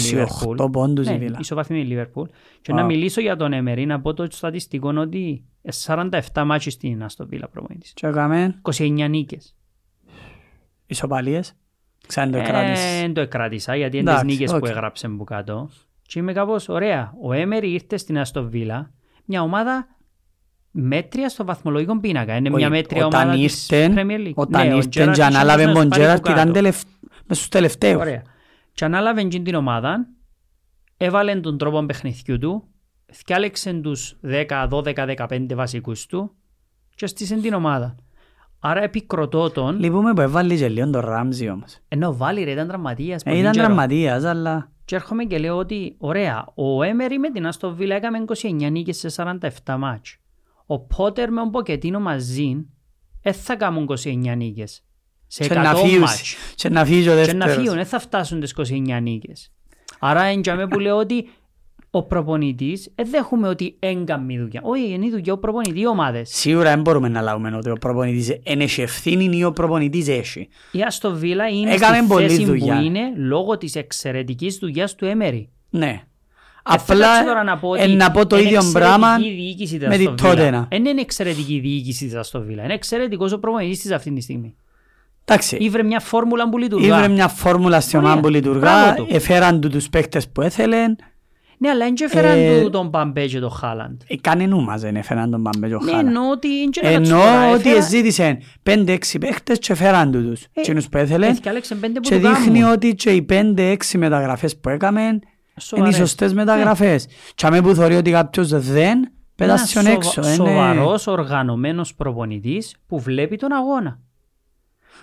S1: Liverpool.
S2: πόντους η
S1: Ναι,
S2: Βίλα.
S1: ισοβάθμη με τη Liverpool. Και
S2: Wow.
S1: να μιλήσω για τον Έμερι, να πω το στατιστικό ότι 47 μάτσες στην Άστο Βίλα προπονητής.
S2: Και έκαμε
S1: 29 νίκες.
S2: ισοπαλίες. Ξαν το κράτης.
S1: Ε, Δεν το εκράτησα γιατί είναι τις
S2: Εντάξει,
S1: νίκες που
S2: οκ.
S1: έγραψε που κάτω. Και είμαι κάπως ωραία. Ο Έμερι ήρθε στην Αστο Βίλα, μια ομάδα μέτρια στο βαθμολογικό πίνακα. Είναι μια
S2: Όχι,
S1: μέτρια
S2: όταν
S1: ομάδα της
S2: ήρθεν-
S1: Premier League.
S2: Όταν
S1: Ναι, ο
S2: ήρθεν
S1: Gerrard
S2: και
S1: είχε
S2: ανάλαβε
S1: να
S2: τον
S1: τους πάρει
S2: Τζέραρτ
S1: που
S2: ήταν
S1: κάτω.
S2: Τελευ- μες στους τελευταίους.
S1: Ωραία. Και ανάλαβε εκείνη την ομάδα, έβαλε τον τρόπο παιχνιδιού του, θυκάλεξε τους 10, 12, 15 βασικούς του και στήσε την ομάδα. Άρα επικροτώ τον,
S2: Λυπούμε που έβαλε και λίγο τον Ράμζι όμως.
S1: ενώ βάλει ρε ήταν τραυματίας.
S2: Ε,
S1: πολύ
S2: Ήταν
S1: καιρό.
S2: τραυματίας, αλλά...
S1: Και έρχομαι και λέω ότι, ωραία, ο Έμερι με την Αστο Βίλα έκαμε 29 νίκες σε 47 μάτς. Ο Πότερ με τον Ποκετίνο μαζί δεν θα κάνουν 29 νίκες. Σε
S2: Και να
S1: 100
S2: φύγουν-
S1: μάτς.
S2: Και να φύγεις ο
S1: Και να
S2: δεύτερος.
S1: φύγουν, δεν θα φτάσουν τις 29 νίκες. Άρα εντιαμε που λέω ότι ο προπονητής δεν δέχομαι ότι έγκαμει δουλειά. Όχι, είναι η δουλειά ο προπονητής οι ομάδες.
S2: Σίγουρα δεν μπορούμε να λάβουμε ότι ο προπονητής εν έχει ευθύνη ή ο προπονητής έχει.
S1: Η Αστο Βίλα είναι
S2: Έκαμε
S1: στη
S2: πολλής
S1: θέση
S2: δουλειά.
S1: που είναι λόγω της εξαιρετικής δουλειάς του Έμερι.
S2: Ναι.
S1: Ε, θα κάτσω τώρα
S2: Απλά
S1: να πω
S2: ε,
S1: ότι
S2: να πω το
S1: είναι
S2: ίδιο
S1: εξαιρετική
S2: πράγμα
S1: διοίκηση της
S2: με τη
S1: Aston Villa.
S2: Tottenham.
S1: Δεν είναι εξαιρετική διοίκηση της Αστο Βίλα. Είναι εξαιρετικός ο προπονητής της αυτή τη στιγμή.
S2: Εντάξει,
S1: Ήβρε μια φόρμουλα που λειτουργά.
S2: ήβρε μια φόρμουλα στην
S1: Ωραία.
S2: ομάδα που λειτουργά,
S1: Μπράβο του.
S2: έφεραν του τους παίκτες που έθελεν,
S1: Ναι, αλλά δεν και έφεραν
S2: Ε,
S1: του τον Παμπέ και τον Χάλαντ.
S2: ε, κανενού μας δεν έφεραν τον Παμπέτζο
S1: Ναι,
S2: Χάλα.
S1: εννοώ ότι είναι και να κάτσω τώρα,
S2: Εννοώ ότι
S1: έφερα-
S2: ζήτησαν 5-6 παίκτες και έφεραν του τους.
S1: Ε,
S2: Εκείνους που έθελεν
S1: Έθιαλεξαν πέντε που
S2: και
S1: του κάνουν.
S2: δείχνει ότι και οι 5-6 μεταγραφές που έκαμε είναι οι
S1: Σοβαρές.
S2: σωστές μεταγραφές. Και αμέ που θεωρεί ότι κάποιος δεν, πέτασε τον
S1: Ένας
S2: έξω.
S1: σοβα-
S2: είναι-
S1: Σοβαρός οργανωμένος προπονητής που βλέπει τον αγώνα.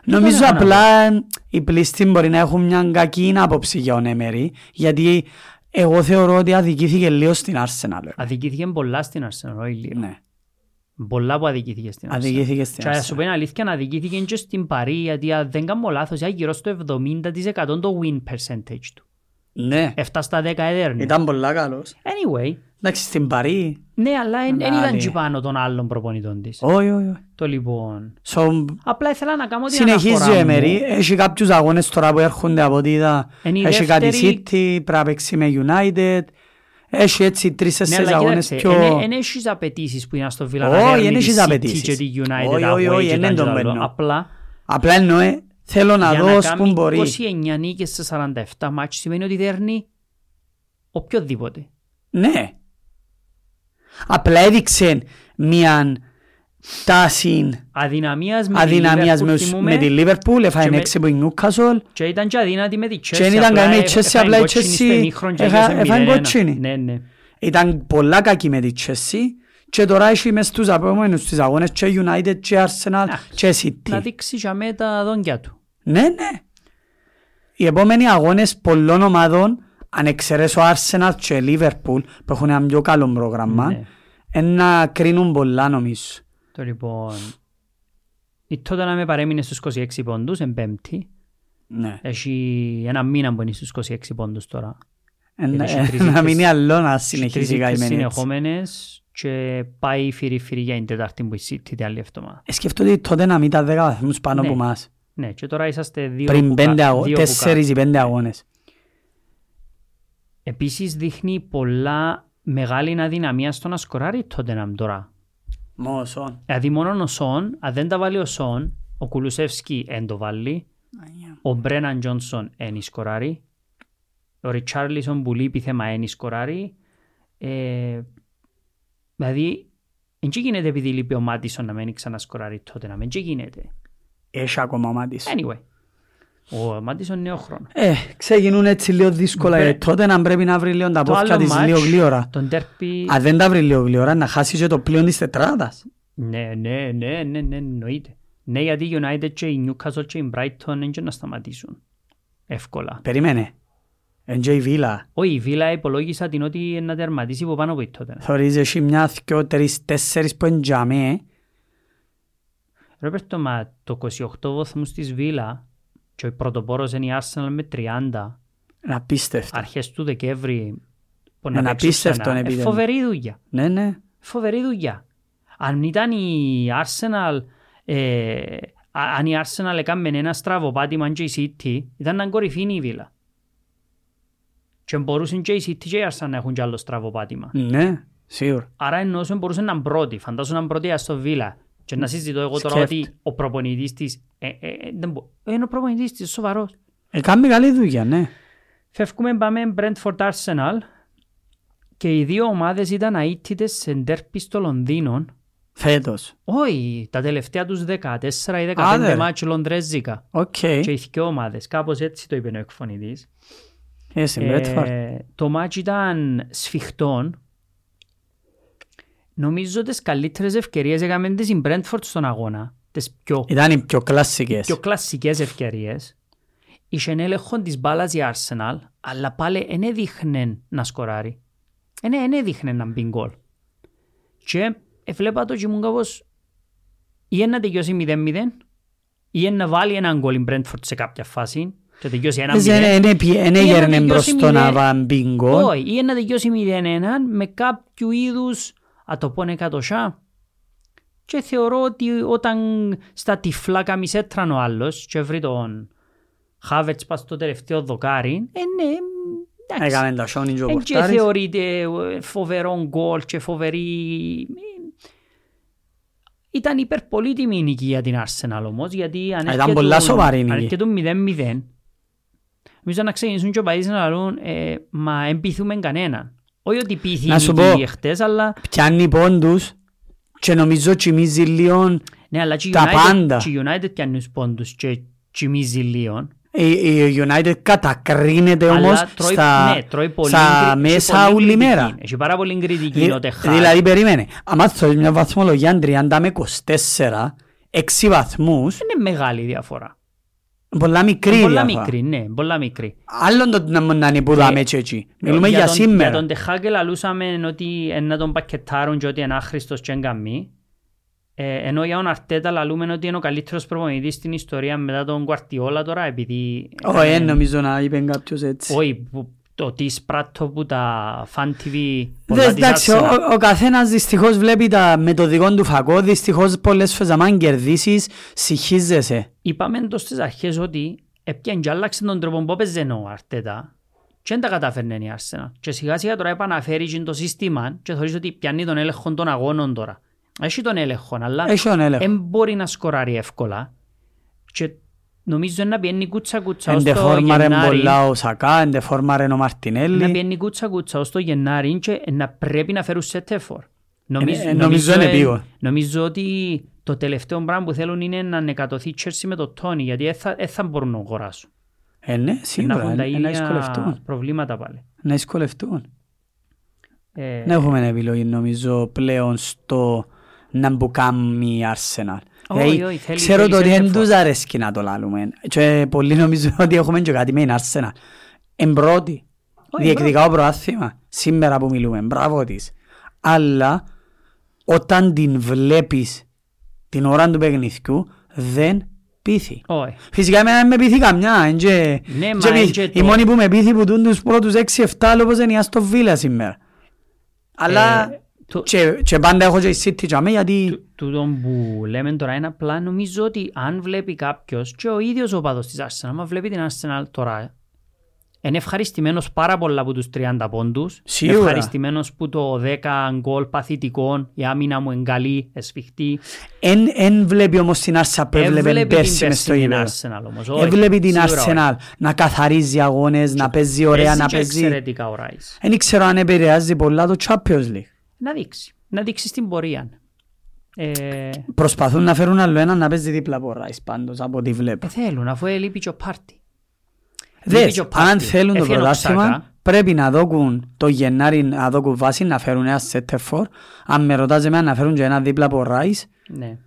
S2: Νομίζω
S1: δεν έκανα
S2: απλά οι πλήστοι μπορεί να έχουν μια κακή άποψη για τον Έμερι, γιατί εγώ θεωρώ ότι αδικήθηκε λίγο στην Arsenal.
S1: Αδικήθηκε πολλά στην Arsenal, όχι λίγο.
S2: Ναι,
S1: Πολλά που αδικήθηκε στην Arsenal.
S2: αδικήθηκε στην
S1: Και να σου πω
S2: Arsenal.
S1: την αλήθεια, αδικήθηκε και στην Παρή, γιατί αν δεν κάνω λάθος, ήταν γύρω στο 70% το win percentage του.
S2: Ναι,
S1: 7 στα 10 έδερνε.
S2: ήταν πολλά καλός.
S1: Anyway,
S2: Εντάξει, στην Παρή,
S1: ναι, αλλά δεν
S2: Άλλη.
S1: ήταν και πάνω των άλλων προπονητών της.
S2: όχι, όχι. όχι.
S1: Το λοιπόν.
S2: So,
S1: Απλά ήθελα να κάνω την
S2: Συνεχίζει
S1: αναφορά
S2: ο
S1: μου.
S2: Έμερι, έχει κάποιους αγώνες τώρα που έρχονται από ό,τι είδα.
S1: Είναι η
S2: Έχει κάτι
S1: δεύτερη-
S2: City, πρέπει να παίξει με United. Έχει έτσι
S1: Ναι,
S2: τρεις-τέσσερις
S1: αλλά
S2: αγώνες
S1: κοίταξε,
S2: πιο...
S1: δεν έχεις απαιτήσεις που είναι στο Βίλα
S2: Όχι,
S1: να
S2: δεν
S1: δέρνει
S2: έχεις
S1: τη City
S2: απαιτήσεις.
S1: και τη United
S2: Όχι, όχι,
S1: away
S2: όχι,
S1: και
S2: δεν
S1: τα
S2: είναι το
S1: και τα άλλο.
S2: μπαίνω.
S1: Απλά
S2: Απλά εννοώ, ε, θέλω να
S1: για
S2: δω
S1: να
S2: ως που
S1: κάνει
S2: μπορεί.
S1: 29 νίκες σε 47 μάτς σημαίνει ότι δέρνει οποιοδήποτε.
S2: Ναι. Απλά έδειξε μια τάση
S1: Αδυναμίας με
S2: αδυναμίας
S1: τη
S2: με,
S1: Liverpool
S2: τους-
S1: θυμούμε
S2: με τη Liverpool,
S1: και
S2: έφαγε
S1: με-
S2: έξι από την Newcastle
S1: και ήταν και αδύνατη με τη Chelsea.
S2: Και δεν ήταν καλή με η Chelsea, απλά η
S1: κότσινη στο
S2: Chelsea
S1: ημίχρον και
S2: έχα-
S1: έχασε
S2: έφαγε
S1: 0-1.
S2: κότσινη.
S1: Ναι, ναι.
S2: ήταν πολλά κακή με τη Chelsea και τώρα έχει μες στους επόμενους τις αγώνες και United και Arsenal και City.
S1: Να δείξει για μέ τα δόντια του.
S2: Ναι, ναι. Οι επόμενοι αγώνες πολλών ομάδων, αν εξαιρέσω Arsenal και Liverpool που έχουν ένα πιο καλό πρόγραμμα,
S1: Ναι.
S2: είναι να κρίνουν πολλά νομίζω.
S1: Το λοιπόν... Η τότε να με παρέμεινε στους 26 πόντους, εν πέμπτη.
S2: Ναι.
S1: Έχει ένα μήνα που είναι στους 26 πόντους τώρα.
S2: Ένα-
S1: έχει τρεις
S2: Να
S1: ήττες-
S2: μείνει άλλο να
S1: Τρεις
S2: συνεχίσει
S1: ήττες
S2: καημένη έτσι.
S1: συνεχόμενες και πάει φυρί-φυρί για την Τετάρτη που η City την άλλη εβδομάδα.
S2: Ε, Σκεφτώ ότι τότε να μην ήταν 10 βαθμούς πάνω
S1: Ναι.
S2: από μας.
S1: Ναι, και τώρα είσαστε δύο
S2: Πριν
S1: που
S2: πέντε
S1: κα-
S2: αγώ-
S1: δύο που
S2: τέσσερις ή πέντε αγώνες.
S1: Επίσης δείχνει πολλά μεγάλη αδυναμία στο να σκοράρει τότε να τώρα.
S2: Μόσον.
S1: Δηλαδή μόνο ο Σον, αν δεν τα βάλει ο Σον, ο Κουλουσεύσκι εν το βάλει, ο Μπρέναν Τζόνσον εν σκοράρει, ο Ριτσάρλισον που λείπει θέμα εν σκοράρει. Ε, δηλαδή, δεν και γίνεται επειδή λείπει ο Μάτισον να μένει ξανασκοράρει τότε να μην και γίνεται.
S2: Έχει ακόμα ο Μάτις.
S1: Anyway, ο Μάτισον νέο χρόνο.
S2: Ε, ξεκινούν έτσι λίγο δύσκολα.
S1: Μπρε-
S2: ε, Τότε να πρέπει να βρει λίγο τα
S1: Το
S2: πόθηκια
S1: άλλο
S2: της λίγο
S1: μάτς,
S2: γλύωρα.
S1: τον τέρπι...
S2: Αν δεν τα βρει λίγο γλύωρα, να χάσει και το πλοίο της τετράδας.
S1: Ναι, ναι, ναι, ναι, ναι, εννοείται. Ναι, γιατί η United και η Newcastle και η Brighton δεν και να σταματήσουν εύκολα.
S2: Περίμενε. Εν και η Βίλα.
S1: Όχι, η Βίλα υπολόγισα την ότι να τερματίσει από πάνω από τότε.
S2: Θωρείς εσύ μια, δυο, τρεις, τέσσερις που εντιαμέ.
S1: Ρόπερτο, μα το 28 βαθμούς της Βίλα και ο πρωτοπόρος είναι η Arsenal με 30
S2: Είναι απίστευτο.
S1: αρχές του Δεκέμβρη που
S2: Είναι
S1: να παίξεις
S2: απίστευτο
S1: ξανά. Ε,
S2: επίδομα.
S1: Φοβερή δουλειά.
S2: Ναι, ναι.
S1: Φοβερή δουλειά. Αν ήταν η Arsenal, ε, α- αν η Arsenal έκαμε ένα στραβοπάτημα και η City, ήταν να κορυφήνει η Βίλα. Και μπορούσαν και η City και η Arsenal να έχουν κι άλλο στραβοπάτημα.
S2: Ναι, σίγουρα.
S1: Άρα εννοούσαν μπορούσαν να είναι πρώτοι. Φαντάσου να είναι πρώτοι στο Βίλα. Και να συζητώ εγώ τώρα
S2: Σκέφτου.
S1: ότι ο προπονητής της... Ε, ε, ε, δεν μπο- ε, είναι ο προπονητής της, σοβαρός.
S2: Ε, κάνει καλή δουλειά, ναι.
S1: Φεύγουμε, πάμε Brentford Arsenal και οι δύο ομάδες ήταν αήττητες σε ντέρμπι στο Λονδίνο.
S2: Φέτος.
S1: Όχι, τα τελευταία τους 14 ή 15
S2: Άντε.
S1: μάτσο λονδρέζικα.
S2: Οκ.
S1: Και οι δυο ομάδες, κάπως έτσι το είπε ο εκφωνητής.
S2: Ε, στην Brentford.
S1: Ε, το μάτσο ήταν σφιχτόν. Νομίζω τις καλύτερες ευκαιρίες έκαμε τις η Brentford στον αγώνα. Τις πιο,
S2: Ήταν οι πιο κλασσικές.
S1: πιο κλασσικές ευκαιρίες. Είχε έλεγχο της μπάλας η Arsenal, αλλά πάλι δεν έδειχνε να σκοράρει. Δεν έδειχνε να μπει γκολ. Και έβλεπα το και ήμουν κάπως ή να τελειώσει 0-0 ή να βάλει έναν γκολ η Brentford σε κάποια φάση και τελειώσει 1-0.
S2: Δεν
S1: να
S2: έγερνε
S1: τελειώσει
S2: μπρος το να
S1: μηδέν.
S2: βάλει μπιγκο.
S1: Όχι, ή να τελειώσει 0-1 με κάποιου είδους, α το πω εκατοσιά. Και θεωρώ ότι όταν στα τυφλά καμισέτραν ο άλλος και βρει τον Χάβετς πας στο τελευταίο δοκάρι, ε, ναι, εντάξει.
S2: Έκαμε τα σόνι και ο
S1: Εν και
S2: Πορτάρης.
S1: θεωρείται ε, φοβερό γκολ και φοβερή... ε, Ήταν υπερπολίτιμη η νίκη για την Arsenal όμως, γιατί αν
S2: Ήταν πολλά σοβαρή η νίκη.
S1: έρχεται 0-0, νομίζω να ξεκινήσουν και ο παΐδες να λαλούν, ε, μα εμπιθούμε κανέναν. Όχι ότι πείθει η
S2: Να σου
S1: νίκη
S2: πω.
S1: εχθές, αλλά,
S2: Πιάνει πόντους και νομίζω τσιμίζει λίγο
S1: ναι, αλλά και η
S2: Τα
S1: United,
S2: πάντα.
S1: και η United πιάνει τους πόντους και τσιμίζει λίγο.
S2: η η United κατακρίνεται
S1: Αλλά
S2: όμως
S1: τρώει-
S2: στα,
S1: ναι, τρώει πολύ
S2: στα
S1: κρι- έχει
S2: μέσα
S1: πολύ
S2: όλη
S1: κριτική.
S2: μέρα.
S1: Έχει πάρα πολύ κριτική
S2: Δη-
S1: ο Τεχάρ.
S2: Δηλαδή περίμενε, άμα θέλεις μια βαθμολογία 30 με 24, 6 βαθμούς,
S1: Είναι μεγάλη η διαφορά.
S2: Πολλά μικρή
S1: πολλά
S2: διαφορά.
S1: μικρή, ναι, πολλά μικρή.
S2: Άλλον το να να είναι που δάμε και έτσι. Μιλούμε για
S1: τον,
S2: σήμερα.
S1: Για τον Τεχάκε λαλούσαμε ότι ε, να τον πακετάρουν και ότι είναι άχρηστος και εγκαμί. Ε, ενώ για τον Αρτέτα λαλούμε ότι είναι ο καλύτερος προπονητής στην ιστορία μετά τον Κουαρτιόλα τώρα επειδή...
S2: Όχι,
S1: ε,
S2: ε, νομίζω να είπε κάποιος έτσι.
S1: Όχι, που- το τι σπράττω που τα fan TV
S2: Δε,
S1: πολλά της
S2: εντάξει, ο,
S1: Arsenal.
S2: ο, ο καθένας δυστυχώς βλέπει τα, με το δικό του φακό, δυστυχώς πολλές φορές άμα κερδίσεις, συγχύζεσαι.
S1: Είπαμε το στις αρχές ότι έπιαν και άλλαξε τον τρόπο που έπαιζε ο Αρτέτα και δεν τα κατάφερνε η Arsenal. Και σιγά σιγά τώρα επαναφέρει και το σύστημα και θεωρείς ότι πιάνει τον έλεγχο των αγώνων τώρα. Έχει τον έλεγχο, αλλά
S2: Έχει τον έλεγχο.
S1: δεν μπορεί να σκοράρει εύκολα. Και νομίζω να πιένει κούτσα κούτσα ως το
S2: Εντεφόρμαρε
S1: Γενάρη.
S2: πολλά ο Σακά, εντεφόρμαρε ο
S1: Να
S2: Μαρτινέλli.
S1: πιένει κούτσα κούτσα ως το Γενάρη και να πρέπει να φέρουν σε τεφόρ. Νομίζω,
S2: ε, νομίζω είναι
S1: ε,
S2: επίγον.
S1: νομίζω ότι το τελευταίο πράγμα που θέλουν είναι να ανεκατοθεί η Chelsea με το Τόνι γιατί δεν θα, δεν θα μπορούν να αγοράσουν.
S2: Ε, ναι,
S1: Να
S2: σίγουρα,
S1: έχουν τα
S2: ε, να δυσκολευτούν.
S1: ίδια προβλήματα πάλι.
S2: Να δυσκολευτούν.
S1: Ε,
S2: Δεν έχουμε επιλογή νομίζω πλέον στο να μπουκάμει η Arsenal.
S1: Όχι,
S2: Δηλαδή,
S1: όχι, θέλει-
S2: Ξέρω
S1: θέλει
S2: το ότι δεν
S1: center
S2: τους
S1: for.
S2: αρέσκει να το λάλλουμε. Και πολλοί νομίζω ότι έχουμε και κάτι με την Arsenal. Εν πρώτη,
S1: Όχι,
S2: διεκδικά ο προάθλημα, σήμερα που μιλούμε, μπράβο της. Αλλά όταν την βλέπεις την ώρα του παιχνιδιού, δεν πείθει.
S1: όχι.
S2: Φυσικά εμένα δεν με πείθει καμιά. εν και-
S1: Ναι,
S2: και
S1: μα
S2: πει-
S1: εν και
S2: Η
S1: το-
S2: μόνη που με πείθει που τούν τους πρώτους 6-7 λόγος είναι η Αστον Βίλα σήμερα. Αλλά
S1: Ε, το-
S2: και, και πάντα έχω και η City για μέ γιατί
S1: Του- Τούτο που λέμε τώρα είναι απλά νομίζω ότι αν βλέπει κάποιος και ο ίδιος ο παδός της Arsenal, άμα βλέπει την Arsenal τώρα, είναι ευχαριστημένος πάρα πολλά από τους 30 πόντους,
S2: Σίγουρα.
S1: ευχαριστημένος που το 10 γκολ παθητικών, η άμυνα μου είναι καλή, εσφιχτή.
S2: εν, εν βλέπει όμως την Arsenal που έβλεπε
S1: Έβλεπε την
S2: πέρσι μες στο
S1: περσινή
S2: γήπεδο.
S1: Arsenal όμως, όχι,
S2: Έβλεπε την
S1: σίγουρα όχι.
S2: Arsenal να καθαρίζει αγώνες, να παίζει ωραία, να
S1: και
S2: παίζει...
S1: εξαιρετικά ο Ράις.
S2: Δεν ξέρω αν επηρεάζει πολλά το Champions League.
S1: Να δείξει, να δείξει στην πορεία. Ε,
S2: Προσπαθούν να φέρουν άλλο έναν να παίζει δίπλα από ο Rice πάντως από ό,τι βλέπω.
S1: ε, θέλουν αφού έλειπει και ο Πάρτι. Λείπει
S2: Δες,
S1: και ο
S2: αν
S1: Πάρτι.
S2: θέλουν το
S1: Έφυγε ο
S2: πρωτάθλημα,
S1: Ξάκα.
S2: πρέπει να δώκουν το Γενάρη να δώκουν βάση, να φέρουν ένα σέτερφορ. Αν με ρωτάς εμένα να φέρουν και ένα δίπλα από Rice,
S1: Ναι.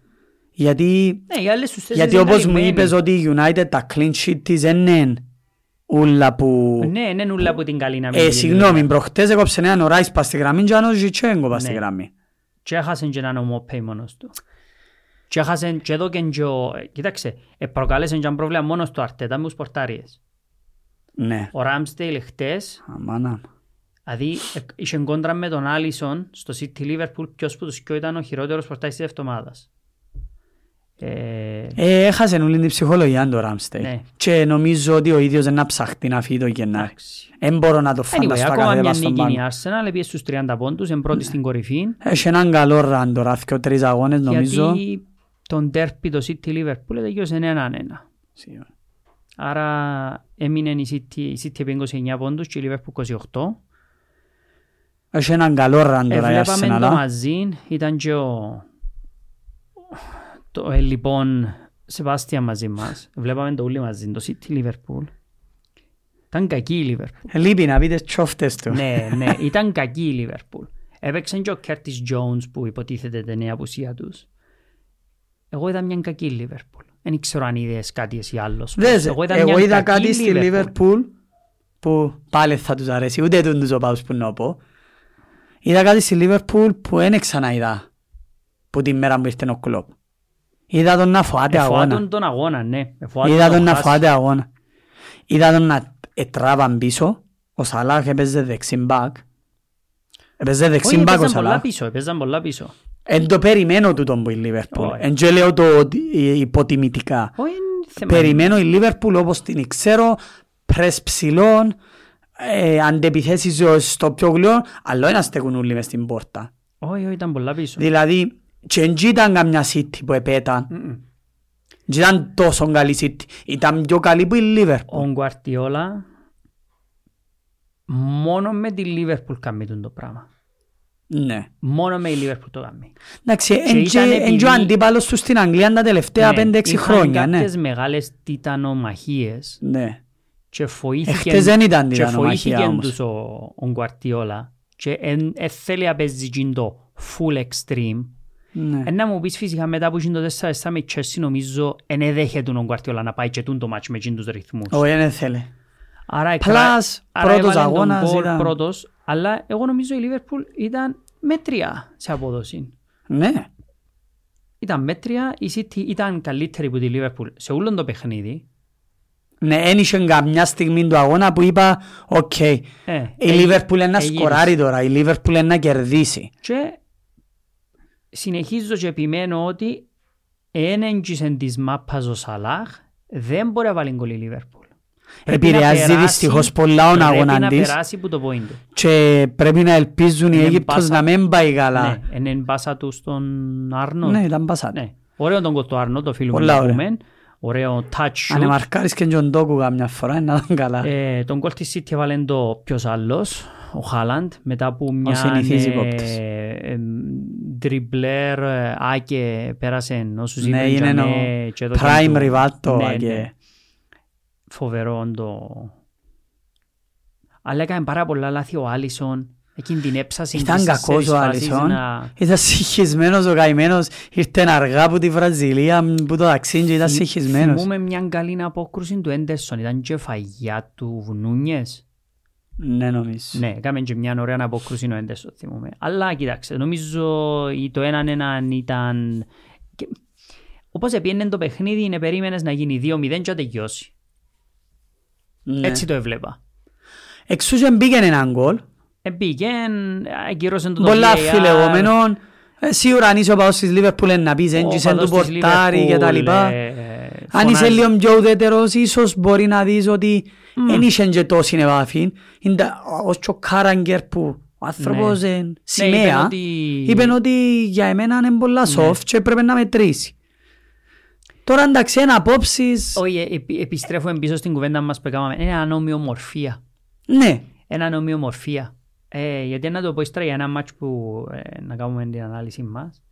S2: γιατί,
S1: Ναι, οι άλλες τους θέσεις
S2: γιατί
S1: είναι
S2: όπως μου
S1: καλυμμένοι.
S2: είπες ότι η United τα clean sheet της δεν είναι ούλα που...
S1: Ναι, ναι, νουλα από την καλή να μην
S2: Ε,
S1: γίνει
S2: συγγνώμη,
S1: δουλειά.
S2: προχτές έκοψε έναν ο Rice πας στη γραμμή και αν ο Ζιτσέγκο πας στη
S1: Ναι.
S2: γραμμή.
S1: Και έχασαν και έναν ομοπέι μόνος του. Και έχασαν και εδώ και και ο... Κοίταξε, ε, προκάλεσαν και ένα πρόβλημα μόνος στο Αρτέτα με τους πορτάριες.
S2: Ναι.
S1: Ο Ράμστέιλ χτες,
S2: Αμάνα.
S1: δηλαδή ε, είχε κόντρα με τον Άλισον στο City Liverpool ποιος που τους κοιό ήταν ο χειρότερος πορτάρις της εβδομάδας. Ε,
S2: Ε, έχασε όλη την ψυχολογία του Ράμστεϊ.
S1: Ναι.
S2: Και νομίζω ότι ο ίδιος δεν να ψαχτεί να φύγει το Γενάρη.
S1: εντάξει.
S2: Δεν μπορώ να το
S1: Anyway,
S2: φανταστώ
S1: ακόμα
S2: κάθε
S1: μια
S2: πας στον
S1: νίκη είναι η
S2: πάγκο.
S1: Arsenal, πήγε στους 30 πόντους, είναι πρώτη στην κορυφή.
S2: Έχει έναν καλό ραν τώρα, δύο τρεις αγώνες νομίζω.
S1: Γιατί τον τέρπι το City Liverpool τελειώσε 1-1.
S2: Σίγουρα.
S1: Άρα έμεινε η City, η City επί 29 πόντους και η Liverpool 28.
S2: Έχει έναν καλό ραν
S1: Ε,
S2: τώρα η
S1: βλέπαμε
S2: Arsenal.
S1: το
S2: α.
S1: μαζί, ήταν και ο... Το, ε, λοιπόν, Σεβάστια μαζί μας. Βλέπαμε το όλοι μαζί, το City Liverpool. Ήταν κακή η Liverpool.
S2: Ε, Λείπει να πείτε τσόφτες του.
S1: ναι, ναι, ήταν κακή η Liverpool. Έπαιξαν και ο Curtis Jones που υποτίθεται την νέα απουσία τους. Εγώ είδα μια κακή Liverpool. Δεν ξέρω αν είδες κάτι εσύ άλλος.
S2: Δες,
S1: Εγώ είδα
S2: εγώ
S1: μια
S2: είδα
S1: κακή
S2: κάτι στη Liverpool που πάλι θα τους αρέσει, ούτε τον τους οπάους που να πω. Είδα κάτι στη Liverpool που δεν ξαναείδα που την μέρα που ήρθε ο κλόπ. Είδα τον να φοάται αγώνα.
S1: Εφοάτουν τον αγώνα, ναι. Εφοάτουν
S2: Είδα τον να
S1: χάσει.
S2: φοάται αγώνα. Είδα τον να τράβαν πίσω. Ο Σαλάχ έπαιζε δεξιν μπακ. Έπαιζε
S1: Όχι,
S2: δεξιν μπακ ο
S1: έπαιζαν πολλά
S2: Σαλάχ.
S1: πίσω, έπαιζαν πολλά πίσω.
S2: Εν το περιμένω τούτον που η Liverpool.
S1: Όχι.
S2: Εν και λέω το ότι- ε, υποτιμητικά.
S1: Όχι, είναι θέμα.
S2: Περιμένω η Λίβερπουλ όπως την ξέρω, πρες ψηλών, ε, αντεπιθέσεις στο πιο γλυό, αλλά δεν στέκουν όλοι μες στην πόρτα.
S1: Όχι, όχι, ήταν πολλά πίσω.
S2: Δηλαδή, και εν τζι ήταν καμιά City που επέταν,
S1: Μμμ.
S2: δεν ήταν τόσο καλή City, ήταν πιο καλή που η Λίβερπουλ.
S1: Ο Γκουαρτιόλα μόνο με τη Liverpool κάνει τον το πράγμα.
S2: Ναι.
S1: Μόνο με η Liverpool το κάνει.
S2: Εντάξει,
S1: Και
S2: εν και-
S1: ήταν
S2: εν και ο
S1: επειδή-
S2: αντίπαλος του στην Αγγλία τα τελευταία
S1: Ναι,
S2: 5-6
S1: είχαν
S2: χρόνια, ναι.
S1: κάποιες μεγάλες τιτανομαχίες
S2: Ναι.
S1: και φοήθηκε,
S2: Εχθές δεν ήταν
S1: και
S2: τιτανομαχία
S1: φοήθηκε
S2: όμως.
S1: τους ο, ο Γκουαρτιόλα και εν, εν θέλει να παίζει εκείνο το full extreme.
S2: Ναι.
S1: Ε, να μου πεις φυσικά μετά που γίνει το 4-4 με η Chelsea νομίζω εν εδέχεται τον Γκουαρτιόλα να πάει και τούν το μάτσο με εκείνους τους ρυθμούς.
S2: Όχι, δεν θέλει.
S1: Άρα,
S2: Plus,
S1: εκρα- άρα
S2: πρώτος
S1: έβαλε τον
S2: αγώνας
S1: γκολ
S2: ήταν-
S1: πρώτος, αλλά εγώ νομίζω η Liverpool ήταν μέτρια σε απόδοση.
S2: Ναι.
S1: Ήταν μέτρια, η City ήταν καλύτερη που τη Liverpool σε όλο το παιχνίδι.
S2: Ναι, δεν είχε καμιά στιγμή του αγώνα που είπα, οκ,
S1: Ε,
S2: η
S1: ε,
S2: Liverpool είναι να
S1: εγύρισε.
S2: σκοράρει τώρα, η Liverpool είναι να κερδίσει.
S1: Και συνεχίζω και επιμένω ότι εάν έγγισεν της μάπας ο Σαλάχ, δεν μπορεί να βάλει γκολ η Liverpool. Πρέπει να
S2: Επηρεάζει
S1: περάσει-
S2: δυστυχώς πολλά τον αγώνας
S1: Πρέπει
S2: της
S1: να περάσει που το point του.
S2: και πρέπει να ελπίζουν οι
S1: Είναι
S2: Αίγυπτος
S1: μπάσα.
S2: να μην πάει καλά.
S1: Ναι, είναι μπάσα του στον Άρνο.
S2: Ναι, ήταν πασάτε.
S1: Ναι. Ωραίο τον κολ του Άρνο, το φίλος μου
S2: Πολλά
S1: να
S2: ωραία.
S1: πούμε. Ωραίο touch
S2: Αν
S1: shoot.
S2: μαρκάρεις και τον Τόκου καμιά φορά, να ήταν καλά.
S1: Ε, τον κόλ της City έβαλε το ποιος άλλος, ο Χάλαντ, μετά που μια
S2: συνηθίζει κόπτης.
S1: τριμπλέρ Άκε πέρασε όσους
S2: Ναι,
S1: είπαν
S2: είναι
S1: και,
S2: ο
S1: ναι, και έδωσαν
S2: Prime
S1: του-
S2: Rivaldo,
S1: ναι,
S2: Άκε.
S1: ναι. Φοβερό το... Αλλά έκανε πάρα πολλά λάθη ο Άλισον, εκείνη την έψαση
S2: Ήταν
S1: της
S2: κακός
S1: τέσσερις
S2: ο
S1: φάσεις
S2: Άλισον.
S1: να-
S2: Ήταν συγχυσμένος ο καημένος, ήρθε αργά από τη Βραζιλία που το ταξίδι και ήταν
S1: Θυμ-
S2: συγχυσμένος.
S1: Θυμούμε μια καλή απόκρουση του Έντερσον, ήταν και φαγιά του Νούνιες.
S2: Ναι, νομίζω.
S1: Ναι, έκαμε και μια ωραία απόκρουση ο Έντερσον, θυμούμε. Αλλά κοίταξε, νομίζω η- το έναν έναν ήταν... και- Όπως επίενε το παιχνίδι, είναι περίμενες να γίνει 2-0 και να τελειώσει.
S2: Ναι.
S1: Έτσι το έβλεπα.
S2: Εξού και μπήκε έναν γκολ,
S1: Εμπήκε, ακυρώσαν το το
S2: πολλά
S1: VAR.
S2: φιλεγόμενο. Ε, Σίγουρα αν είσαι ο παός της Λίβερπουλ είναι να πεις
S1: Ο
S2: έντυσεν του
S1: παδός της
S2: πορτάρι και τα
S1: Liverpool,
S2: λοιπά.
S1: ε,
S2: Αν είσαι
S1: φωνάζει.
S2: λίγο πιο ουδέτερος, ίσως μπορεί να δεις ότι δεν είχε και τόση επαφή. Είναι τα- ο Τσοκάραγκερ που ο άνθρωπος
S1: Ναι.
S2: είναι
S1: Ναι,
S2: σημαία.
S1: είπεν ότι-
S2: Είπεν ότι για εμένα είναι πολλά
S1: Ναι.
S2: soft και πρέπει να μετρήσει. Τώρα εντάξει, ένα απόψεις,
S1: Όχι, ε, επι- επιστρέφουμε πίσω στην κουβέντα μας που έκαναμε. Είναι ένα ομοιομορφία.
S2: ναι,
S1: Ένα ομοιομορφία. Ε, γιατί να το πω ύστερα για ένα μάτς που ε, να κάνουμε την ανάλυση μας.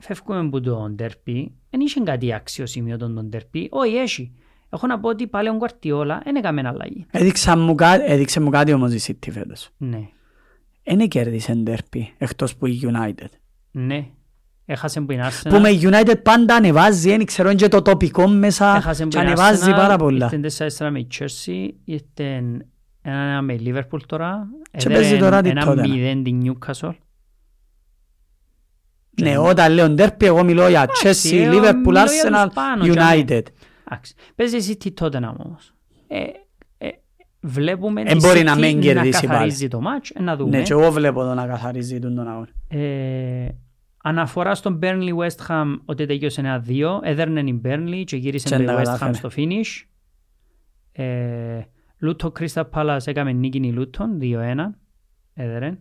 S1: Φεύγουμε από το ντερπί. Δεν είχε κάτι αξιοσημείο τον ντερπί. Όχι, έχει. Έχω να πω ότι πάλι ο Γκουαρτιόλα δεν έκαμε αλλαγή.
S2: έδειξα μου, κά- έδειξε μου κάτι όμως η City φέτος.
S1: Ναι.
S2: Δεν κέρδισε ντέρπι, εκτός που η United.
S1: Ναι. Έχασε που η Arsenal.
S2: Που με η United πάντα ανεβάζει, δεν ξέρω, είναι και το τοπικό μέσα
S1: Έχασε που
S2: και
S1: η
S2: ανεβάζει
S1: Arsenal,
S2: πάρα πολλά.
S1: Ήρθε 4 με η Chelsea. Ήρθε ένα με η Liverpool τώρα.
S2: Και παίζει τώρα την
S1: ένα
S2: Tottenham.
S1: μηδέν την Newcastle.
S2: Ναι, όταν λέω ντέρπι, εγώ μιλώ για
S1: Εντάξει,
S2: Chelsea,
S1: εγώ
S2: Liverpool,
S1: μιλώ για
S2: Arsenal,
S1: τους πάνω, τζάμε.
S2: United.
S1: Εντάξει. Παίζει η City τότε να όμως. Ε, ε, βλέπουμε
S2: Εν
S1: τη
S2: μπορεί να
S1: City
S2: μην κερδίσει
S1: καθαρίζει το μάτς, ε, να δούμε.
S2: Ναι, και εγώ βλέπω το να καθαρίζει τον τον αγώνα.
S1: Ε, αναφορά στον Burnley West Ham ότι τελείωσε 1-2. Έδερνε η Burnley και γύρισε
S2: Και
S1: με
S2: τα
S1: West Ham
S2: κατάφερε.
S1: στο finish. Ε, Luton Crystal Palace έκαμε νίκη η Luton 2-1. Έδερεν.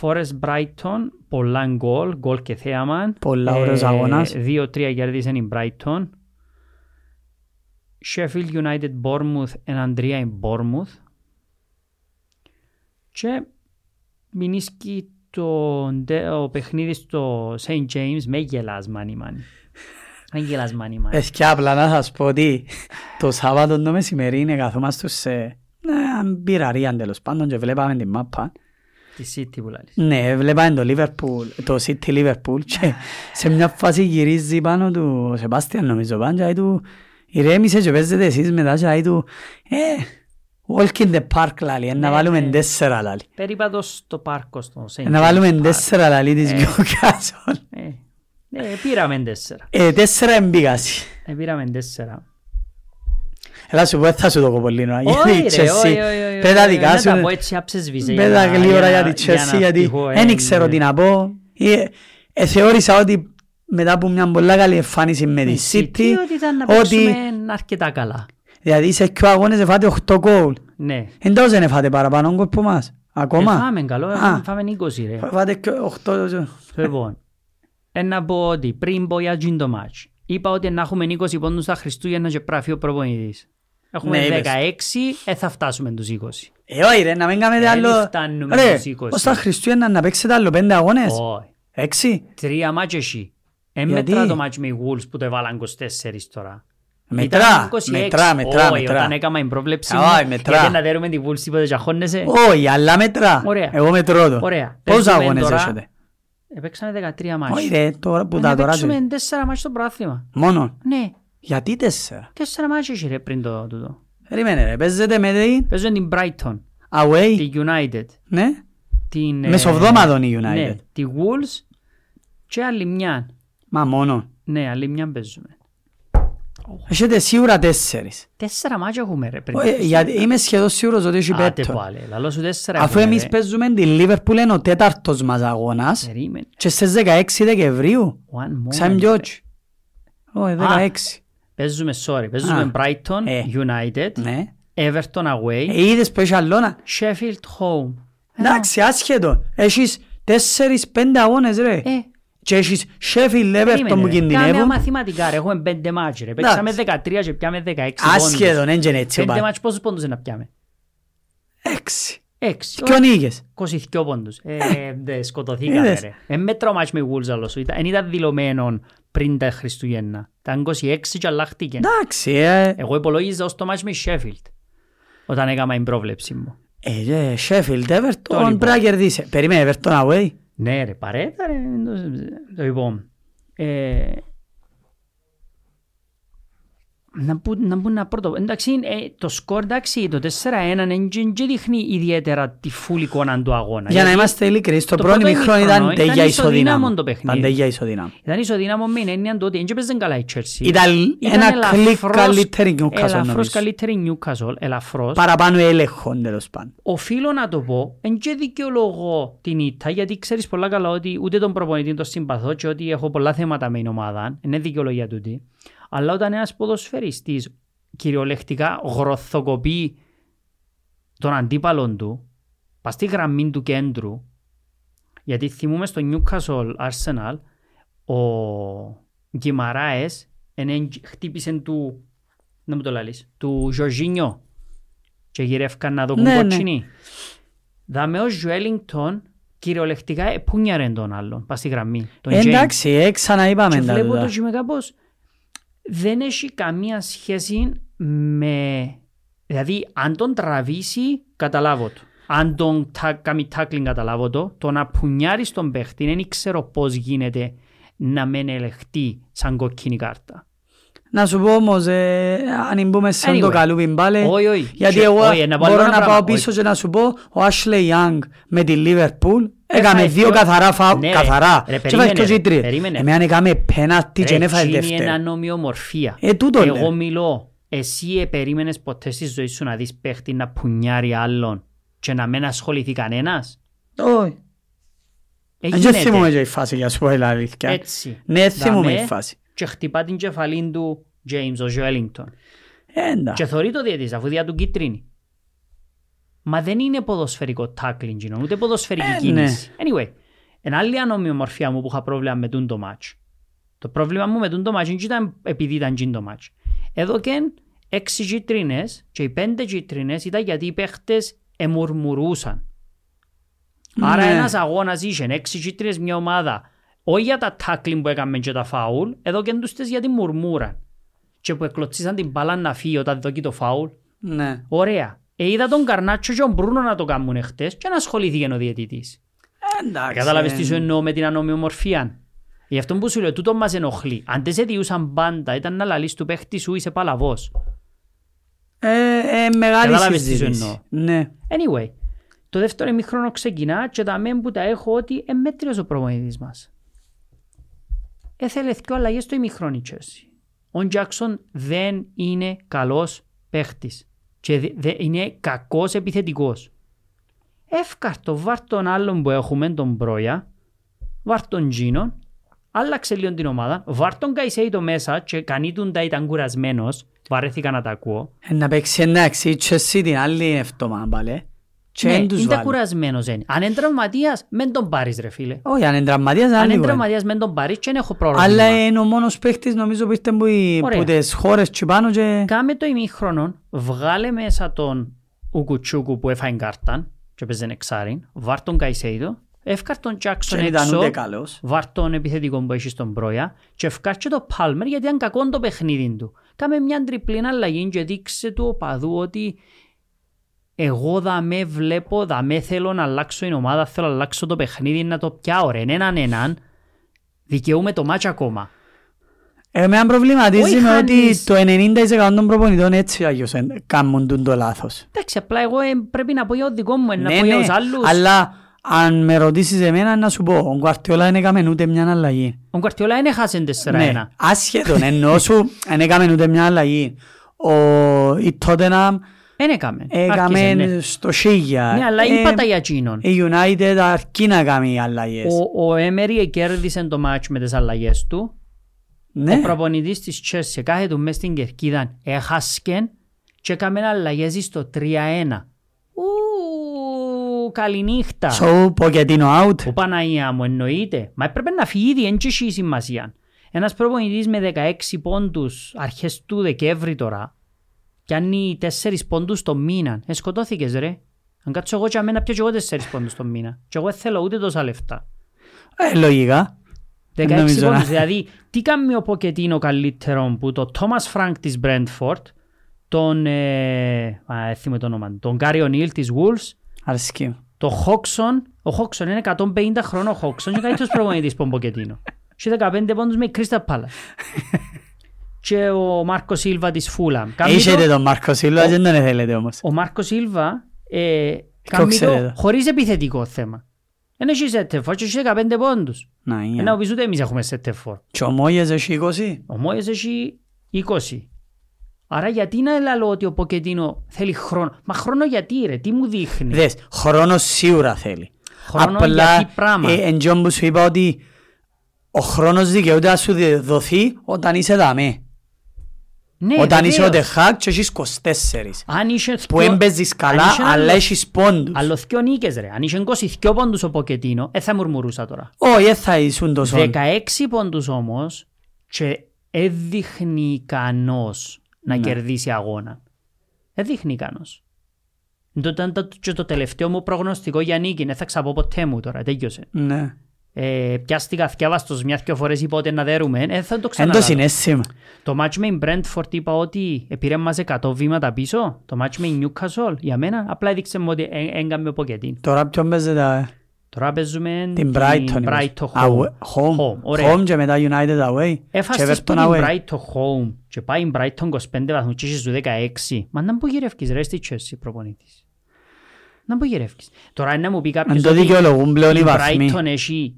S1: Forest Brighton, πολλά γκολ, γκολ και θέαμα.
S2: Πολλά ωραίος αγώνας.
S1: 2-3 κέρδισε η Brighton. Sheffield United Bournemouth εν 3 η Bournemouth. Και μηνίσκει το, το παιχνίδις στο St. James με γελάς μάνι μάνι. Με γελάς μάνι μάνι.
S2: Ε, και απλά να σας πω ότι το Σάββατο το μεσημερί είναι καθόμαστε σε ναι, μπειραρία τέλος πάντων και βλέπαμε την μάπα.
S1: Τη City που λάλλεις.
S2: Ναι, βλέπαμε το Liverpool, το City Liverpool και σε μια φάση γυρίζει πάνω του ο Σεπάστιαν νομίζω πάνω και του ηρέμησε και παίζετε εσείς μετά και λέει του ε, walk in the park λάλη, ε, να
S1: Ναι,
S2: βάλουμε
S1: ναι.
S2: τέσσερα λάλη.
S1: Περίπατος στο πάρκο στο St.
S2: Ε, Να
S1: James
S2: βάλουμε
S1: Park.
S2: τέσσερα λάλη της
S1: Ε.
S2: Newcastle.
S1: Ε, ε, πήραμε τέσσερα.
S2: Ε, τέσσερα εμπίγαση.
S1: Ε, πήραμε τέσσερα.
S2: Έλα σου πω, δεν θα σου το κοπολίνω.
S1: Όχι
S2: Γιατί η
S1: ρε,
S2: Chelsea,
S1: όχι, όχι, όχι,
S2: πέ τα
S1: όχι,
S2: δικά
S1: δεν
S2: σου.
S1: τα πω έτσι άψεσβησε για
S2: Πέ τα
S1: να-
S2: γλύωρα
S1: για
S2: για
S1: να-
S2: τη
S1: για να
S2: Chelsea, γιατί
S1: φύγω,
S2: δεν
S1: ε,
S2: ξέρω
S1: ναι.
S2: τι να πω. Ε, ε, Θεώρησα ότι μετά από μια πολλά καλή εμφάνιση με τη
S1: Η
S2: City,
S1: ότι ήταν να
S2: ότι
S1: παίξουμε αρκετά καλά.
S2: δηλαδή σε πιο αγώνες εφάτε 8 γκολ.
S1: Ναι.
S2: Εντός δεν εφάτε παραπάνω γκολ που μας.
S1: Ε,
S2: Ακόμα.
S1: Φάμε καλό,
S2: Α.
S1: ε, φάμε 20 ρε.
S2: Εφάτε και 8.
S1: Λοιπόν, ε, να πω ότι πριν πω για τζιν το μάτς, είπα ότι να έχουμε 20 πόντους στα Χριστούγεννα και πράφει ο προπονητής. Έχουμε
S2: Ναι, είπες.
S1: 16, ε, θα φτάσουμε τους 20.
S2: Ε, όχι ρε, να μην κάνετε
S1: Δεν
S2: άλλο.
S1: φτάνουμε
S2: Ρε,
S1: τους 20.
S2: ως τα Χριστούγεννα να παίξετε άλλο 5 αγώνες;
S1: Όχι.
S2: 6.
S1: Τρία μάτς εσύ. Εν
S2: Γιατί;
S1: μετρά το μάτς με οι Wolves που το έβαλαν 24 τώρα.
S2: Μετρά,
S1: Ήταν 26.
S2: μετρά, μετρά,
S1: Όχι,
S2: μετρά.
S1: όταν έκανα την πρόβλεψη μου,
S2: Όχι, μετρά.
S1: γιατί να δέρουμε τη Wolves τίποτε και αγχώνεσαι.
S2: Όχι, αλλά μετρά.
S1: Ωραία.
S2: Εγώ μετρώ το.
S1: Ωραία.
S2: Πόσους
S1: Παίζουμε
S2: αγώνες
S1: τώρα-
S2: έχετε.
S1: Ε, Παίξαμε 13 μάτς.
S2: Όχι ρε, τώρα που
S1: Ε,
S2: τα
S1: να
S2: τώρα.
S1: παίξουμε
S2: σου-
S1: 4 μάτς στο πρόθυμα.
S2: Μόνο.
S1: Ναι,
S2: Γιατί τέσσερα;
S1: 4 μάτς έχει ρε πριν το τούτο;
S2: Περίμενε ρε, παίζετε με την
S1: Παίζουν την Brighton,
S2: away.
S1: τη United,
S2: Ναι.
S1: την... ε,
S2: Μεσοβδόμαδον η
S1: Ναι,
S2: United.
S1: τη Wolves και άλλη μια.
S2: Μα μόνο.
S1: Ναι, άλλη μια παίζουμε.
S2: Έχετε σίγουρα τέσσερις.
S1: Τέσσερα μάτια έχουμε ρε πριν.
S2: Όχι, γιατί είμαι σχεδόν σίγουρος ότι έχει
S1: Άτε
S2: πέτο.
S1: πάλι, λαλό σου τέσσερα
S2: Αφού
S1: έχουμε,
S2: εμείς
S1: ρε.
S2: παίζουμε την Liverpool είναι ο τέταρτος μας αγώνας
S1: Περίμενε.
S2: και στις 16 Δεκεμβρίου.
S1: One moment.
S2: Ξάμε Γιώργη. Όχι, 16.
S1: Παίζουμε, sorry, παίζουμε
S2: Α.
S1: Brighton,
S2: Ε.
S1: United,
S2: Ναι.
S1: Everton away,
S2: Ε, είδες που έχει αλλόνα.
S1: Sheffield home.
S2: Εντάξει, άσχετο. Έχεις τέσσερις πέντε αγώνες ρε.
S1: Ε,
S2: Και έχεις Sheffield Everton
S1: περίμενε,
S2: που
S1: ρε. Κάμε
S2: κινδυνεύουν.
S1: μαθηματικά ρε, έχουμε πέντε μάτς ρε. Παίξαμε
S2: Εντάξει.
S1: 13 και πιάμε 16 πόντους.
S2: Άσχετο, δεν είναι έτσι.
S1: Πέντε
S2: πάλι.
S1: μάτς πόσους πόντους είναι να πιάμε;
S2: Έξι.
S1: Έξι.
S2: Ποιο νίκες;
S1: 22 πόντους. Ε, δε, σκοτωθήκαμε
S2: Είδες.
S1: ρε. Ε, μέτρο μάτς με οι Wolves άλλος σου. Δεν ήταν δηλωμένο πριν τα Χριστούγεννα. Ήταν 26 και αλλάχτηκε.
S2: Εντάξει, ε.
S1: Εγώ υπολόγιζα ως το μάτς με η Sheffield. Όταν έκανα την πρόβλεψη μου.
S2: Ε, ε, Sheffield Everton
S1: λοιπόν.
S2: πρέπει να κερδίσει. Περίμενε Everton away.
S1: Ναι ρε, παρέτα ρε. Το λοιπόν. Ε, να πού να, πού να πρώτο. Εντάξει, ε, το σκορ εντάξει, το 4-1 δεν δεν δείχνει ιδιαίτερα τη φουλ εικόνα του αγώνα.
S2: Για να
S1: Γιατί
S2: είμαστε ειλικρινείς, το
S1: το
S2: πρώτο
S1: πρώτο
S2: ημίχρονο
S1: ημίχρονο
S2: ήταν
S1: ήταν
S2: τέγια
S1: ισοδύναμο
S2: ισοδύναμο.
S1: το παιχνίδι.
S2: Ήταν τέγια ισοδύναμο.
S1: Ήταν ισοδύναμο με την έννοια του ότι δεν παίζαν καλά η Chelsea.
S2: Ήταν ένα κλικ καλύτερη Newcastle
S1: Ελαφρώς
S2: νομίζω.
S1: καλύτερη Newcastle, ελαφρώς.
S2: Παραπάνω έλεγχο τέλος πάντων.
S1: Οφείλω να το πω, εν και δικαιολογώ την ήττα, γιατί ξέρεις πολλά καλά ότι ούτε τον προπονητή τον συμπαθώ και ότι έχω πολλά θέματα με την ομάδα, είναι δικαιολογία τούτη. Αλλά όταν ένας ποδοσφαιριστής κυριολεκτικά γροθοκοπεί τον αντίπαλον του, πας στη γραμμή του κέντρου, γιατί θυμούμε στο Newcastle Arsenal, ο Γκυμαράες εν χτύπησε του, να μου το λαλείς, του Jorginho και γυρεύκαν να δω
S2: Ναι, ναι.
S1: κότσινη. Δάμε ο Joelinton κυριολεκτικά επούνιαρε τον άλλον, πας στη γραμμή, τον James.
S2: Εντάξει, ε, ξαναείπαμε
S1: Και
S2: τα
S1: βλέπω
S2: τούτα.
S1: το και με κάπως δεν έχει καμία σχέση με... Δηλαδή, αν τον τραβήσει, καταλάβω το. Αν τον τα, κάνει tackling, καταλάβω το. Το να πουνιάρει τον παίχτη, δεν ξέρω πώς γίνεται να μην ελεχτεί σαν κοκκίνη κάρτα.
S2: Να σου πω όμως, ε, αν μπούμε σε
S1: Anyway.
S2: το καλούπι πάλι,
S1: Όχι, όχι.
S2: γιατί
S1: Και-
S2: εγώ
S1: όχι, να πω άλλο
S2: μπορώ
S1: ένα
S2: να
S1: πράγμα.
S2: πάω πίσω
S1: Όχι.
S2: και να σου πω, ο Ashley Young με τη Liverpool Έκαμε
S1: Έφαγε
S2: δύο
S1: δυο-
S2: καθαρά φάου,
S1: Ναι, ρε.
S2: καθαρά.
S1: Ρε,
S2: Και έφαγε
S1: περίμενε,
S2: και κίτρινες.
S1: περίμενε.
S2: Εμένα έκαμε πέναλτι και
S1: Ρε,
S2: έφαγε
S1: εκείνη
S2: δεύτερο.
S1: είναι ανομοιομορφία.
S2: Ε, τούτο
S1: Εγώ
S2: λέω.
S1: μιλώ, εσύ ε, περίμενες ποτέ στη ζωή σου να δεις παίχτη να πουνιάρει άλλον και να μην ασχοληθεί κανένας;
S2: Όχι.
S1: Ε,
S2: Δεν
S1: γίνεται.
S2: θυμούμαι και η φάση για να σου πω η αλήθεια.
S1: Έτσι.
S2: Ναι, θυμούμαι
S1: Δαμέ
S2: η φάση.
S1: Και χτυπά την κεφαλή του James, ο Joelinton.
S2: Ε, εντάξει.
S1: Και θωρεί το διαιτής αφού διά του κίτρινη. Μα δεν είναι ποδοσφαιρικό tackling, γίνον, ούτε ποδοσφαιρική
S2: Ε,
S1: κίνηση. Anyway, ένα άλλη ανομοιομορφία μου που είχα πρόβλημα με τούν το match. Το πρόβλημα μου με τούν το match δεν ήταν επειδή ήταν τζιν το match. Εδώ και έξι κίτρινες και οι πέντε κίτρινες ήταν γιατί οι παίχτες εμουρμουρούσαν. Άρα
S2: Ναι.
S1: ένας αγώνας είχε έξι κίτρινες μια ομάδα. Όχι για τα tackling που έκαμε και τα φάουλ, εδώ και τους τες γιατί μουρμούραν. Και που εκλωτσίσαν την μπάλα να φύγει όταν δοκεί το φάουλ.
S2: Ναι.
S1: Ωραία. Ε, είδα τον Καρνάτσο και τον Μπρούνο να το κάνουν εχθές και να ασχολήθηκε ο διαιτητής.
S2: Εντάξει.
S1: Κατάλαβες τι σου
S2: ε,
S1: εννοώ με την ανομοιομορφία. Γι' αυτό που σου λέω, τούτο μας ενοχλεί. Αν δεν σε διούσαν πάντα, ήταν να λαλείς του παίχτη σου, είσαι παλαβός.
S2: Ε, ε, μεγάλη
S1: Κατάλαβες τι σου
S2: συζήτηση.
S1: εννοώ.
S2: Ναι.
S1: Anyway, το δεύτερο ημίχρονο ξεκινά και τα μεν που τα έχω ότι εμέτριος ο προπονητής μας. Έθελε δυο αλλαγές στο ημίχρονο η Chelsea. Ο Τζάκσον δεν είναι καλός παίχτης και δε- δε- είναι κακός επιθετικός. Εύκαρτο, βάρ τον άλλον που έχουμε, τον Μπρόια, βάρ τον Τζίνον, άλλαξε λίγο την ομάδα, βάρ τον Καϊσέιτο μέσα και κανίτουν τα ήταν κουρασμένος, βαρέθηκα να τα ακούω.
S2: Ε, Να παίξει εντάξει η Chelsea την άλλη εβδομάδα πάλι. Και
S1: Ναι,
S2: εν τους
S1: είναι
S2: βάλει.
S1: κουρασμένος είναι. Αν είναι τραυματίας, μεν τον πάρεις ρε φίλε.
S2: Όχι, αν είναι τραυματίας
S1: Αν
S2: άλλη
S1: είναι
S2: κουβέντα.
S1: τραυματίας, μεν τον πάρεις και δεν έχω πρόβλημα.
S2: Αλλά είναι ο μόνος παίχτης νομίζω που ήρθε που οι-
S1: Ωραία.
S2: που τις χώρες και πάνω και...
S1: Κάμε το ημίχρονο, βγάλε μέσα τον Ουκουτσούκου που έφαγε κάρταν και παίζε εξάριν, βάρ τον Καϊσέιδο, εύκαρ τον Τζάκσον
S2: Δεν ήταν
S1: έξω,
S2: ούτε καλός.
S1: βάρ τον επιθετικό που έχει στον Μπρόια και ευκάρ και το Πάλμερ γιατί ήταν κακό το παιχνίδι του. Κάμε μια τριπλή αλλαγή και δείξε του οπαδού ότι εγώ δαμέ βλέπω, δαμέ θέλω να αλλάξω την ομάδα, θέλω να αλλάξω το παιχνίδι, να το πιάω ρε, έναν έναν, δικαιούμαι το μάτς ακόμα.
S2: Εμένα προβληματίζεις
S1: Όχι
S2: με ότι
S1: χάνεις.
S2: το 90% των προπονητών έτσι αγιώς εν- κάνουν τούν το λάθος.
S1: Εντάξει, απλά εγώ ε, πρέπει να πω για το δικό μου, ε, να
S2: Ναι,
S1: πω για
S2: ναι,
S1: τους άλλους.
S2: αλλά αν με ρωτήσεις εμένα να σου πω, ο Γκουαρτιόλα δεν έκαμε ούτε μια αλλαγή.
S1: Ο Γκουαρτιόλα δεν έχασε 4-1.
S2: Ναι, άσχετον, εννοώ σου, δεν έκαμε ούτε μια αλλαγή. Ο, η Τότεναμ
S1: Δεν έκαμε.
S2: έκαμε
S1: Άρχισε, ναι.
S2: στο Σίγια.
S1: Ναι, αλλά
S2: Ε,
S1: είπα τα για εκείνον.
S2: Η United αρκεί να κάνει αλλαγές.
S1: Ο, ο Έμερι κέρδισε το μάτς με τις αλλαγές του.
S2: Ναι,
S1: Ο προπονητής της Chelsea κάθε του μες στην κερκίδα έχασκεν και έκαμε αλλαγές στο 3-1. Ου, καληνύχτα.
S2: so Pochettino out.
S1: Ο Παναγία μου εννοείται. Μα έπρεπε να φύγει ήδη, δεν έχει σημασία. Ένας προπονητής με 16 πόντους αρχές του Δεκέμβρη τώρα και αν 4 πόντους το μήνα. Ε, σκοτώθηκες ρε. Αν κάτσω εγώ και αμένα πιω και εγώ 4 πόντους το μήνα. Και εγώ δεν θέλω ούτε τόσα λεφτά.
S2: Ε, λογικά.
S1: 16
S2: νομίζω να-
S1: πόντους. Δηλαδή, τι κάνει ο Ποκετίνο καλύτερο που το Thomas Frank της Brentford, τον, ε, α, δεν θυμάμαι το όνομα, του, τον Γκάρι Ονίλ της Wolves,
S2: Αρέσκει μου.
S1: το Χόξον, ο Χόξον είναι 150 χρονών ο Χόξον και καλύτερος προπονητής που ο Ποκετίνο. Και 15 πόντους με η Κρίστα Πάλα. Και ο Μάρκο Σίλβα της Φούλαμ. Κάνει
S2: Έχετε
S1: το-
S2: τον Μάρκο Σίλβα, δεν τον θέλετε όμως.
S1: Ο Μάρκο Σίλβα ε, κάνει
S2: ξέρετε.
S1: το χωρίς επιθετικό θέμα. Δεν έχει σετεφόρ και έχει 15 πόντους.
S2: Να,
S1: Ενώ
S2: είναι.
S1: πεις ούτε εμείς έχουμε σετεφόρ.
S2: Και ο Μόγες έχει 20.
S1: Ο Μόιες έχει 20. Άρα γιατί να λέω ότι ο Ποκετίνο θέλει χρόνο. Μα χρόνο γιατί ρε, τι μου δείχνει.
S2: Δες, χρόνο σίγουρα θέλει.
S1: Χρόνο γιατί πράγμα.
S2: ε, εν τζον που σου είπα ότι ο χρόνος δικαιούται να σου δοθεί όταν είσαι δαμέ.
S1: Ναι,
S2: Όταν είσαι ο
S1: βεβαίως.
S2: Τεχάκ και έχεις 24.
S1: Αν είσαι
S2: Που
S1: θκυο-
S2: έμπαιζεις
S1: αν
S2: καλά,
S1: είσαι
S2: αλλά
S1: άλλο-
S2: έχεις πόντους.
S1: Άλλο θκυο νίκες ρε. Αν είσαι 22 πόντους ο Ποκετίνο, ε, θα μουρμουρούσα τώρα.
S2: Όχι, δεν θα ήσουν τόσο.
S1: 16 πόντους όμως και έδειχνει ικανός να
S2: Ναι.
S1: κερδίσει αγώνα. Έδειχνει ικανός. Το ήταν το, και το τελευταίο μου προγνωστικό για νίκη. Δεν θα ξαπώ ποτέ μου τώρα. Τέλειωσε.
S2: Ναι.
S1: Ε, πιάστηκα θκιάβαστος μια-δυο φορές είπα ότι να δέρουμε. Ε, θα το
S2: Εν το
S1: ξαναλάβω.
S2: συνέστημα.
S1: Το match με η Brentford είπα ότι πήρε μας 100 βήματα πίσω. Το match με η Newcastle για μένα απλά έδειξε μου ότι ε- έγκαμε ο Ποκετίν.
S2: Τώρα ποιον παίζεται ε,
S1: Τώρα παίζουμε
S2: την Brighton.
S1: Brighton
S2: Away-
S1: home.
S2: Home.
S1: Home, ωραία.
S2: Home και μετά United away.
S1: Έφασες
S2: Και
S1: που
S2: Everton
S1: την
S2: away.
S1: Brighton home και πάει η Brighton 25 βαθμούς και είσαι στους 16. Μα να που γυρεύκεις ρε στη Chelsea προπονήτης. Να πω γυρεύκεις. Τώρα να μου πει
S2: Αν
S1: κάποιος
S2: το
S1: ότι
S2: δικαιολογούν πλέον οι
S1: η
S2: βαθμοί.
S1: Brighton έχει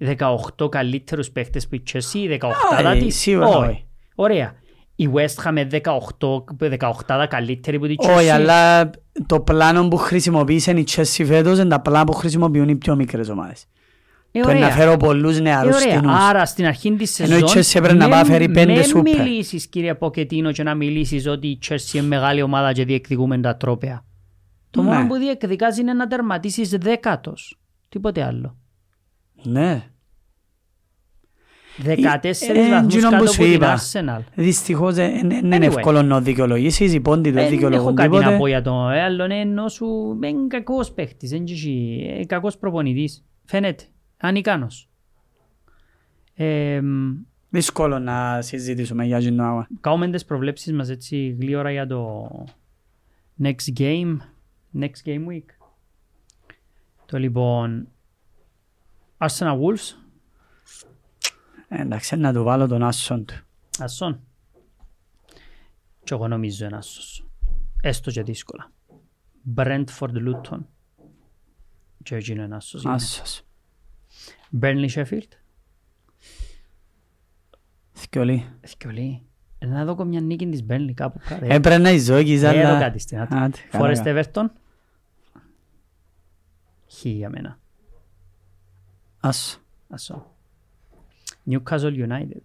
S1: 18 καλύτερους παίχτες που η Chelsea, 18
S2: Όχι,
S1: της;
S2: σίγουρα όχι.
S1: Ωραία. Η West Ham με 18, 18 καλύτερη που τη Chelsea.
S2: Όχι, αλλά το πλάνο που χρησιμοποίησε η Chelsea φέτος είναι τα πλάνα που χρησιμοποιούν οι πιο μικρές ομάδες.
S1: Ε,
S2: Το να
S1: ωραία.
S2: φέρω πολλούς
S1: Ε,
S2: νεαρούς
S1: ωραία.
S2: στενούς.
S1: Άρα στην αρχή της
S2: Ενώ η
S1: σεζόν
S2: Chelsea έπρεπε να
S1: μεν-
S2: πάει φέρει πέντε
S1: μεν
S2: σούπερ.
S1: μιλήσεις κύριε Ποκετίνο και να μιλήσεις ότι η Chelsea είναι μεγάλη ομάδα και διεκδικούμε τα τρόπαια. Το
S2: Ναι.
S1: μόνο που διεκδικάς είναι να τερματίσεις δέκατος. Τίποτε άλλο.
S2: Ναι.
S1: 14
S2: ε,
S1: βαθμούς
S2: εκείνο που
S1: κάτω
S2: σου
S1: από την
S2: είπα.
S1: Arsenal.
S2: Δυστυχώς δεν είναι
S1: Anyway.
S2: εύκολο να δικαιολογήσεις, οι πόντοι δεν
S1: Δεν έχω
S2: δικαιολογούν
S1: κάτι να
S2: τίποτε.
S1: πω για το ε, άλλο, ναι, ενώ σου είναι κακός παίχτης, δεν έχει- ε, κακός προπονητής. Φαίνεται, ανικάνος. Ε, μ,
S2: Δύσκολο να συζητήσουμε για την αγώνα.
S1: Κάνουμε τις προβλέψεις μας έτσι γλύωρα για το next game, next game week. Το λοιπόν, Arsenal Wolves,
S2: Εντάξει, να του βάλω τον άσον του.
S1: ασόν. Και εγώ νομίζω είναι άσος. Έστω και δύσκολα. Brentford Luton. Και εκείνο είναι άσος. είναι.
S2: Άσος.
S1: Burnley Sheffield.
S2: Θκιολί.
S1: Θκιολί. Ε, Να δω μια νίκη της Burnley κάπου κάτω.
S2: Έπρεπε να εισδόκεις,
S1: Ε,
S2: αλλά...
S1: εδώ κάτι στην άτη.
S2: Άντε, καλά,
S1: Forest
S2: καλά.
S1: Everton. Χ για μένα.
S2: Άσο.
S1: Ασό. Newcastle United.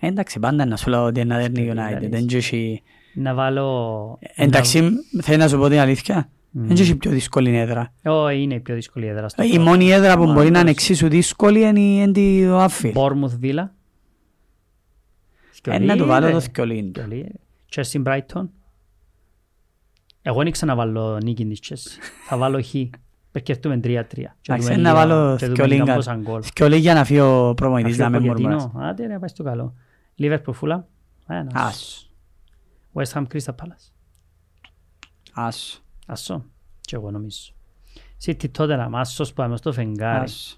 S2: Εντάξει, πάντα να σου λέω ότι είναι αδέρνη
S1: Σκέφτεται,
S2: United.
S1: δηλαδή.
S2: Δεν έχει...
S1: Να βάλω...
S2: Εντάξει, θέλω να σου πω την αλήθεια. Δεν έχει πιο δύσκολη έδρα.
S1: Ω, είναι η πιο δύσκολη έδρα στο
S2: Η μόνη έδρα που
S1: Μα,
S2: μπορεί να είναι
S1: εντάξει.
S2: εξίσου δύσκολη είναι η- είναι τη- το Άφιλ.
S1: Bournemouth Villa.
S2: Ε, να του βάλω
S1: ρε.
S2: το θκιολί του.
S1: Σκιολί, ρε. Chelsea Brighton. Εγώ δεν ξαναβάλω νίκη της Chelsea. Θα βάλω Χ. Περκερτούμε 3-3. Και
S2: Εντάξει,
S1: δούμε
S2: να
S1: λίγα-
S2: βάλω
S1: και δούμε
S2: θκιολί
S1: λίγα
S2: κα-
S1: πόσα γκολ.
S2: θκιολί για να φύγει ο προπονητής
S1: Αφήνω
S2: να με
S1: Πογκετίνο.
S2: μορμάς.
S1: Άντε ρε, πάει στο καλό. Liverpool Fulham. Ένας.
S2: Άσο.
S1: West Ham Crystal Palace.
S2: Άσο.
S1: Ασό. Και εγώ νομίζω. City Tottenham. Άσος πάμε στο φεγγάρι.
S2: Άσο.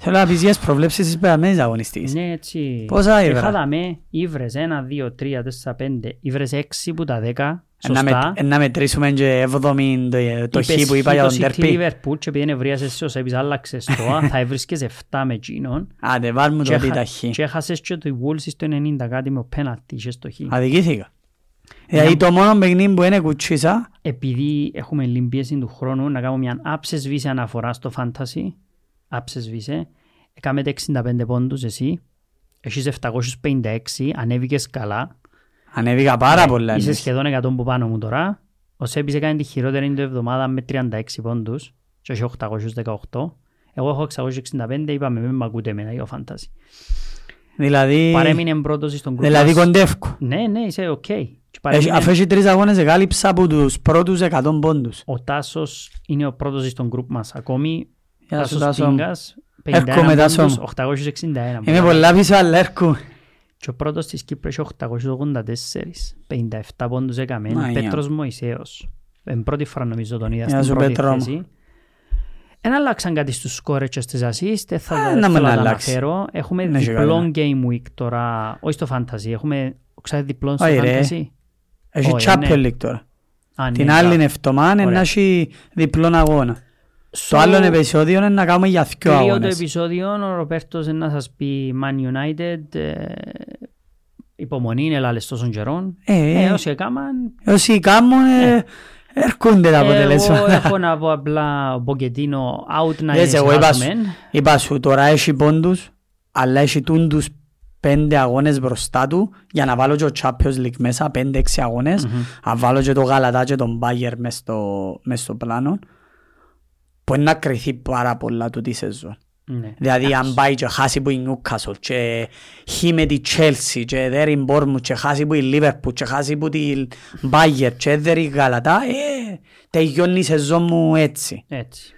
S2: Θέλω να πεις για τις προβλέψεις της πεγαμένης αγωνιστικής.
S1: Ναι, έτσι.
S2: Πόσα
S1: Είχα
S2: ύβρα;
S1: δαμέ ύβρες 1, 2, 3, 4, 5. Ύβρες 6 που τα 10.
S2: Ε, να με-
S1: Σωστά.
S2: ε, Να μετρήσουμε και έβδομη το- το χ
S1: Είπες
S2: που είπα για
S1: το
S2: τον
S1: City
S2: Τερπί.
S1: Liverpool και επειδή νευρίασες σε όσα είπες άλλαξες το, α, θα έβρισκες 7 με εκείνον.
S2: Άντε, βάλ μου
S1: Και
S2: το ότι
S1: έχα-
S2: τα χ.
S1: Και έχασες και το Wolves στο 90 κάτι με πέναλτι και στο χ.
S2: Αδικήθηκα. Δηλαδή το μόνο παιχνίδι που είναι κουτσίσα,
S1: Επειδή έχουμε λίγη πίεση του χρόνου, να κάνουμε μια άψεσβήση αναφορά στο fantasy. Άψεσβήση. Έκαμε 65 πόντους εσύ. Έχεις 756, ανέβηκες καλά.
S2: Ανέβηκα πάρα πολλά.
S1: Είσαι
S2: εμείς.
S1: σχεδόν 100 που πάνω μου τώρα. Ο Σέπης έκανε τη χειρότερη του εβδομάδα με 36 πόντους και όχι 818. Εγώ έχω 665, είπαμε μην μ' ακούτε εμένα για fantasy.
S2: Δηλαδή,
S1: Παρέμεινε πρώτος στον γκρουπ
S2: δηλαδή
S1: μας.
S2: κοντεύκω.
S1: Ναι, ναι, είσαι οκ. Και
S2: Έχει-
S1: παρέμεινε-
S2: Αφού έχει τρεις αγώνες εκάλυψα από τους πρώτους 100 πόντους.
S1: Ο Τάσος είναι ο πρώτος στον γκρουπ μας ακόμη.
S2: Γεια σου
S1: Τάσος
S2: Τάσο.
S1: Πίγκας,
S2: Έρχομαι,
S1: 51
S2: Τάσο
S1: πόντους,
S2: μου.
S1: 861.
S2: Είμαι πολλά πίσω αλλά έρχομαι.
S1: Και ο πρώτος της Κύπρου έχει 884. 57 πόντους έκαμε.
S2: Μανιά.
S1: Πέτρος Μωυσέος. Εν πρώτη φορά νομίζω τον είδα
S2: Γεια
S1: στην
S2: σου,
S1: πρώτη
S2: Πέτρο μου.
S1: θέση. Εν αλλάξαν κάτι στους σκόρες και στις ασίστ. Δεν θα
S2: Α,
S1: θέλω
S2: να μην
S1: να τα
S2: αλλάξει.
S1: αναφέρω. Έχουμε
S2: Δεν έχει
S1: διπλό game week τώρα. Όχι στο fantasy. Έχουμε ξέρετε διπλό στο
S2: Όχι, ρε.
S1: fantasy.
S2: Έχει
S1: Όχι,
S2: Champions
S1: ναι.
S2: League τώρα.
S1: Α,
S2: Την
S1: ναι,
S2: άλλη
S1: μπράβο.
S2: εβδομάδα είναι
S1: Ωραία.
S2: να έχει διπλόν αγώνα.
S1: So,
S2: Το άλλο επεισόδιο είναι να κάνουμε για δυο
S1: Κλείω το
S2: αγώνες.
S1: επεισόδιο. Ο Ροπέρτος είναι να σας πει Man United. ε, Υπομονή είναι λάλες τόσων καιρών.
S2: Ε,
S1: Ε, όσοι έκαναν
S2: Όσοι κάνουν ε, έρχονται τα
S1: Εγώ
S2: αποτελέσματα.
S1: έχω να πω απλά ο Μπογκετίνο out να
S2: Δες, εγώ είπα σου,
S1: εισχάσουμε.
S2: είπα σου τώρα έχει πόντους αλλά έχει τούντους πέντε αγώνες μπροστά του για να βάλω και ο Champions League μέσα, πέντε-έξι αγώνες. Αν βάλω και το Γαλατά και τον Bayern μες στο, μες στο πλάνο μπορεί να κρυθεί πάρα πολλά του τη σεζόν.
S1: Ναι.
S2: Δηλαδή αν πάει και χάσει που η Newcastle και χει με τη Chelsea και δέρει η Bournemouth και χάσει που η Liverpool και χάσει που τη Bayern και δέρει η Γαλατά ε, τελειώνει η σεζόν μου έτσι.
S1: Έτσι.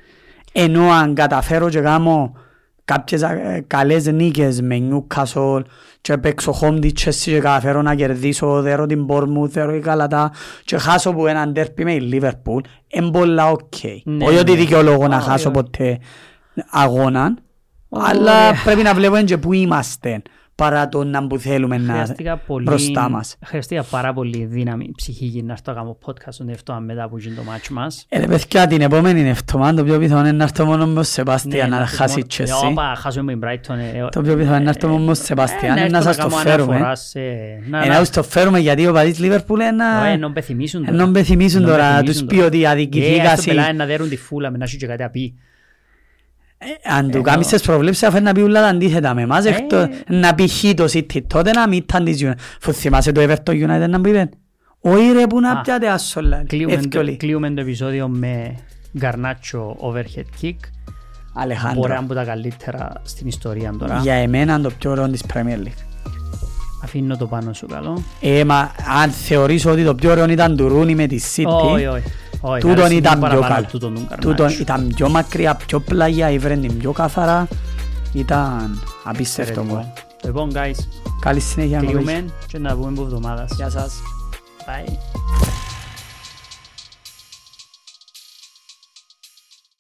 S2: Ενώ αν καταφέρω και κάνω κάποιες ε, καλές νίκες με Newcastle και παίξω home τη Chelsea και καταφέρω να κερδίσω δέρω την Bournemouth, δέρω η Γαλατά και χάσω που έναν τέρπι με η Liverpool είναι πολλά οκ.
S1: Ναι,
S2: Όχι ότι
S1: ναι.
S2: δικαιολόγω να
S1: Α,
S2: χάσω
S1: ε,
S2: ποτέ αγώνα
S1: Ωραία.
S2: αλλά πρέπει να βλέπουμε και πού είμαστε. Παρά το να που θέλουμε να
S1: Χρειάστηκα πολύ,
S2: μπροστά μας.
S1: χρειάστηκα πάρα πολύ δύναμη ψυχική να έρθω να κάνω podcast στον δεύτερο μετά που γίνει το μάτσο μας.
S2: Ε, ρε παιδιά, την επόμενη εβδομάδα το πιο πιθανό είναι να έρθω μόνο με ο
S1: Ναι,
S2: Σεβάστιαν να χάσει και εσύ.
S1: Όπα, χάσουμε την Brighton. ε,
S2: Το πιο πιθανό είναι να έρθω μόνο με ο
S1: ε,
S2: Σεβάστιαν
S1: να
S2: να
S1: έρθω
S2: σας το
S1: κάνω
S2: φέρουμε.
S1: αναφοράς σε- να-
S2: Ε,
S1: να-
S2: Να σας το φέρουμε γιατί ο παδίς Λίβερπουλ είναι να...
S1: Ε, να πεθυμίσουν τώρα.
S2: Ενώ μπεθυμίσουν
S1: Να
S2: τώρα, να τους
S1: πεθυμίσουν
S2: πει
S1: τώρα.
S2: ότι
S1: Ε,
S2: αδικηθήκα
S1: ας το πελάει
S2: εσύ.
S1: να δέρουν τη φούλα με να σου και κάτι να πει.
S2: Αν του
S1: Ενώ-
S2: κάνεις τις προβλέψεις αφού να πει όλα τα αντίθετα με εμάς,
S1: Ε.
S2: εκτός να πει χ το City, τότε να μην ήταν της United. Φου θυμάσαι το Everton United να πει πεν. Όχι ρε που να
S1: Α,
S2: πιάτε άσολα.
S1: Κλείουμε το-
S2: Εύκολη.
S1: Κλείουμε το επεισόδιο με Γκαρνάτσο overhead kick. Μπορεί να
S2: Αλεχάνδρο.
S1: είναι από τα καλύτερα στην ιστορία τώρα.
S2: Για εμένα το πιο ωραίο της Premier League.
S1: Αφήνω το πάνω σου καλό.
S2: Ε, μα αν θεωρείς ότι το πιο ωραίο ήταν του Ρούνι με τη
S1: Όχι,
S2: City,
S1: όχι. όχι,
S2: τούτον
S1: αρέσει μου
S2: ήταν πιο
S1: παραπάνω
S2: καλό.
S1: τούτον του
S2: Τούτον
S1: Γκαρνάτσο.
S2: ήταν πιο μακριά, πιο πλάγια, ήβρεν την πιο καθαρά. Ήταν απίστευτο μου.
S1: Λοιπόν, guys,
S2: Καλή συνέχεια. κοπέλες.
S1: κλείουμε και να πούμε από εβδομάδας.
S2: Γεια σας.
S1: Bye.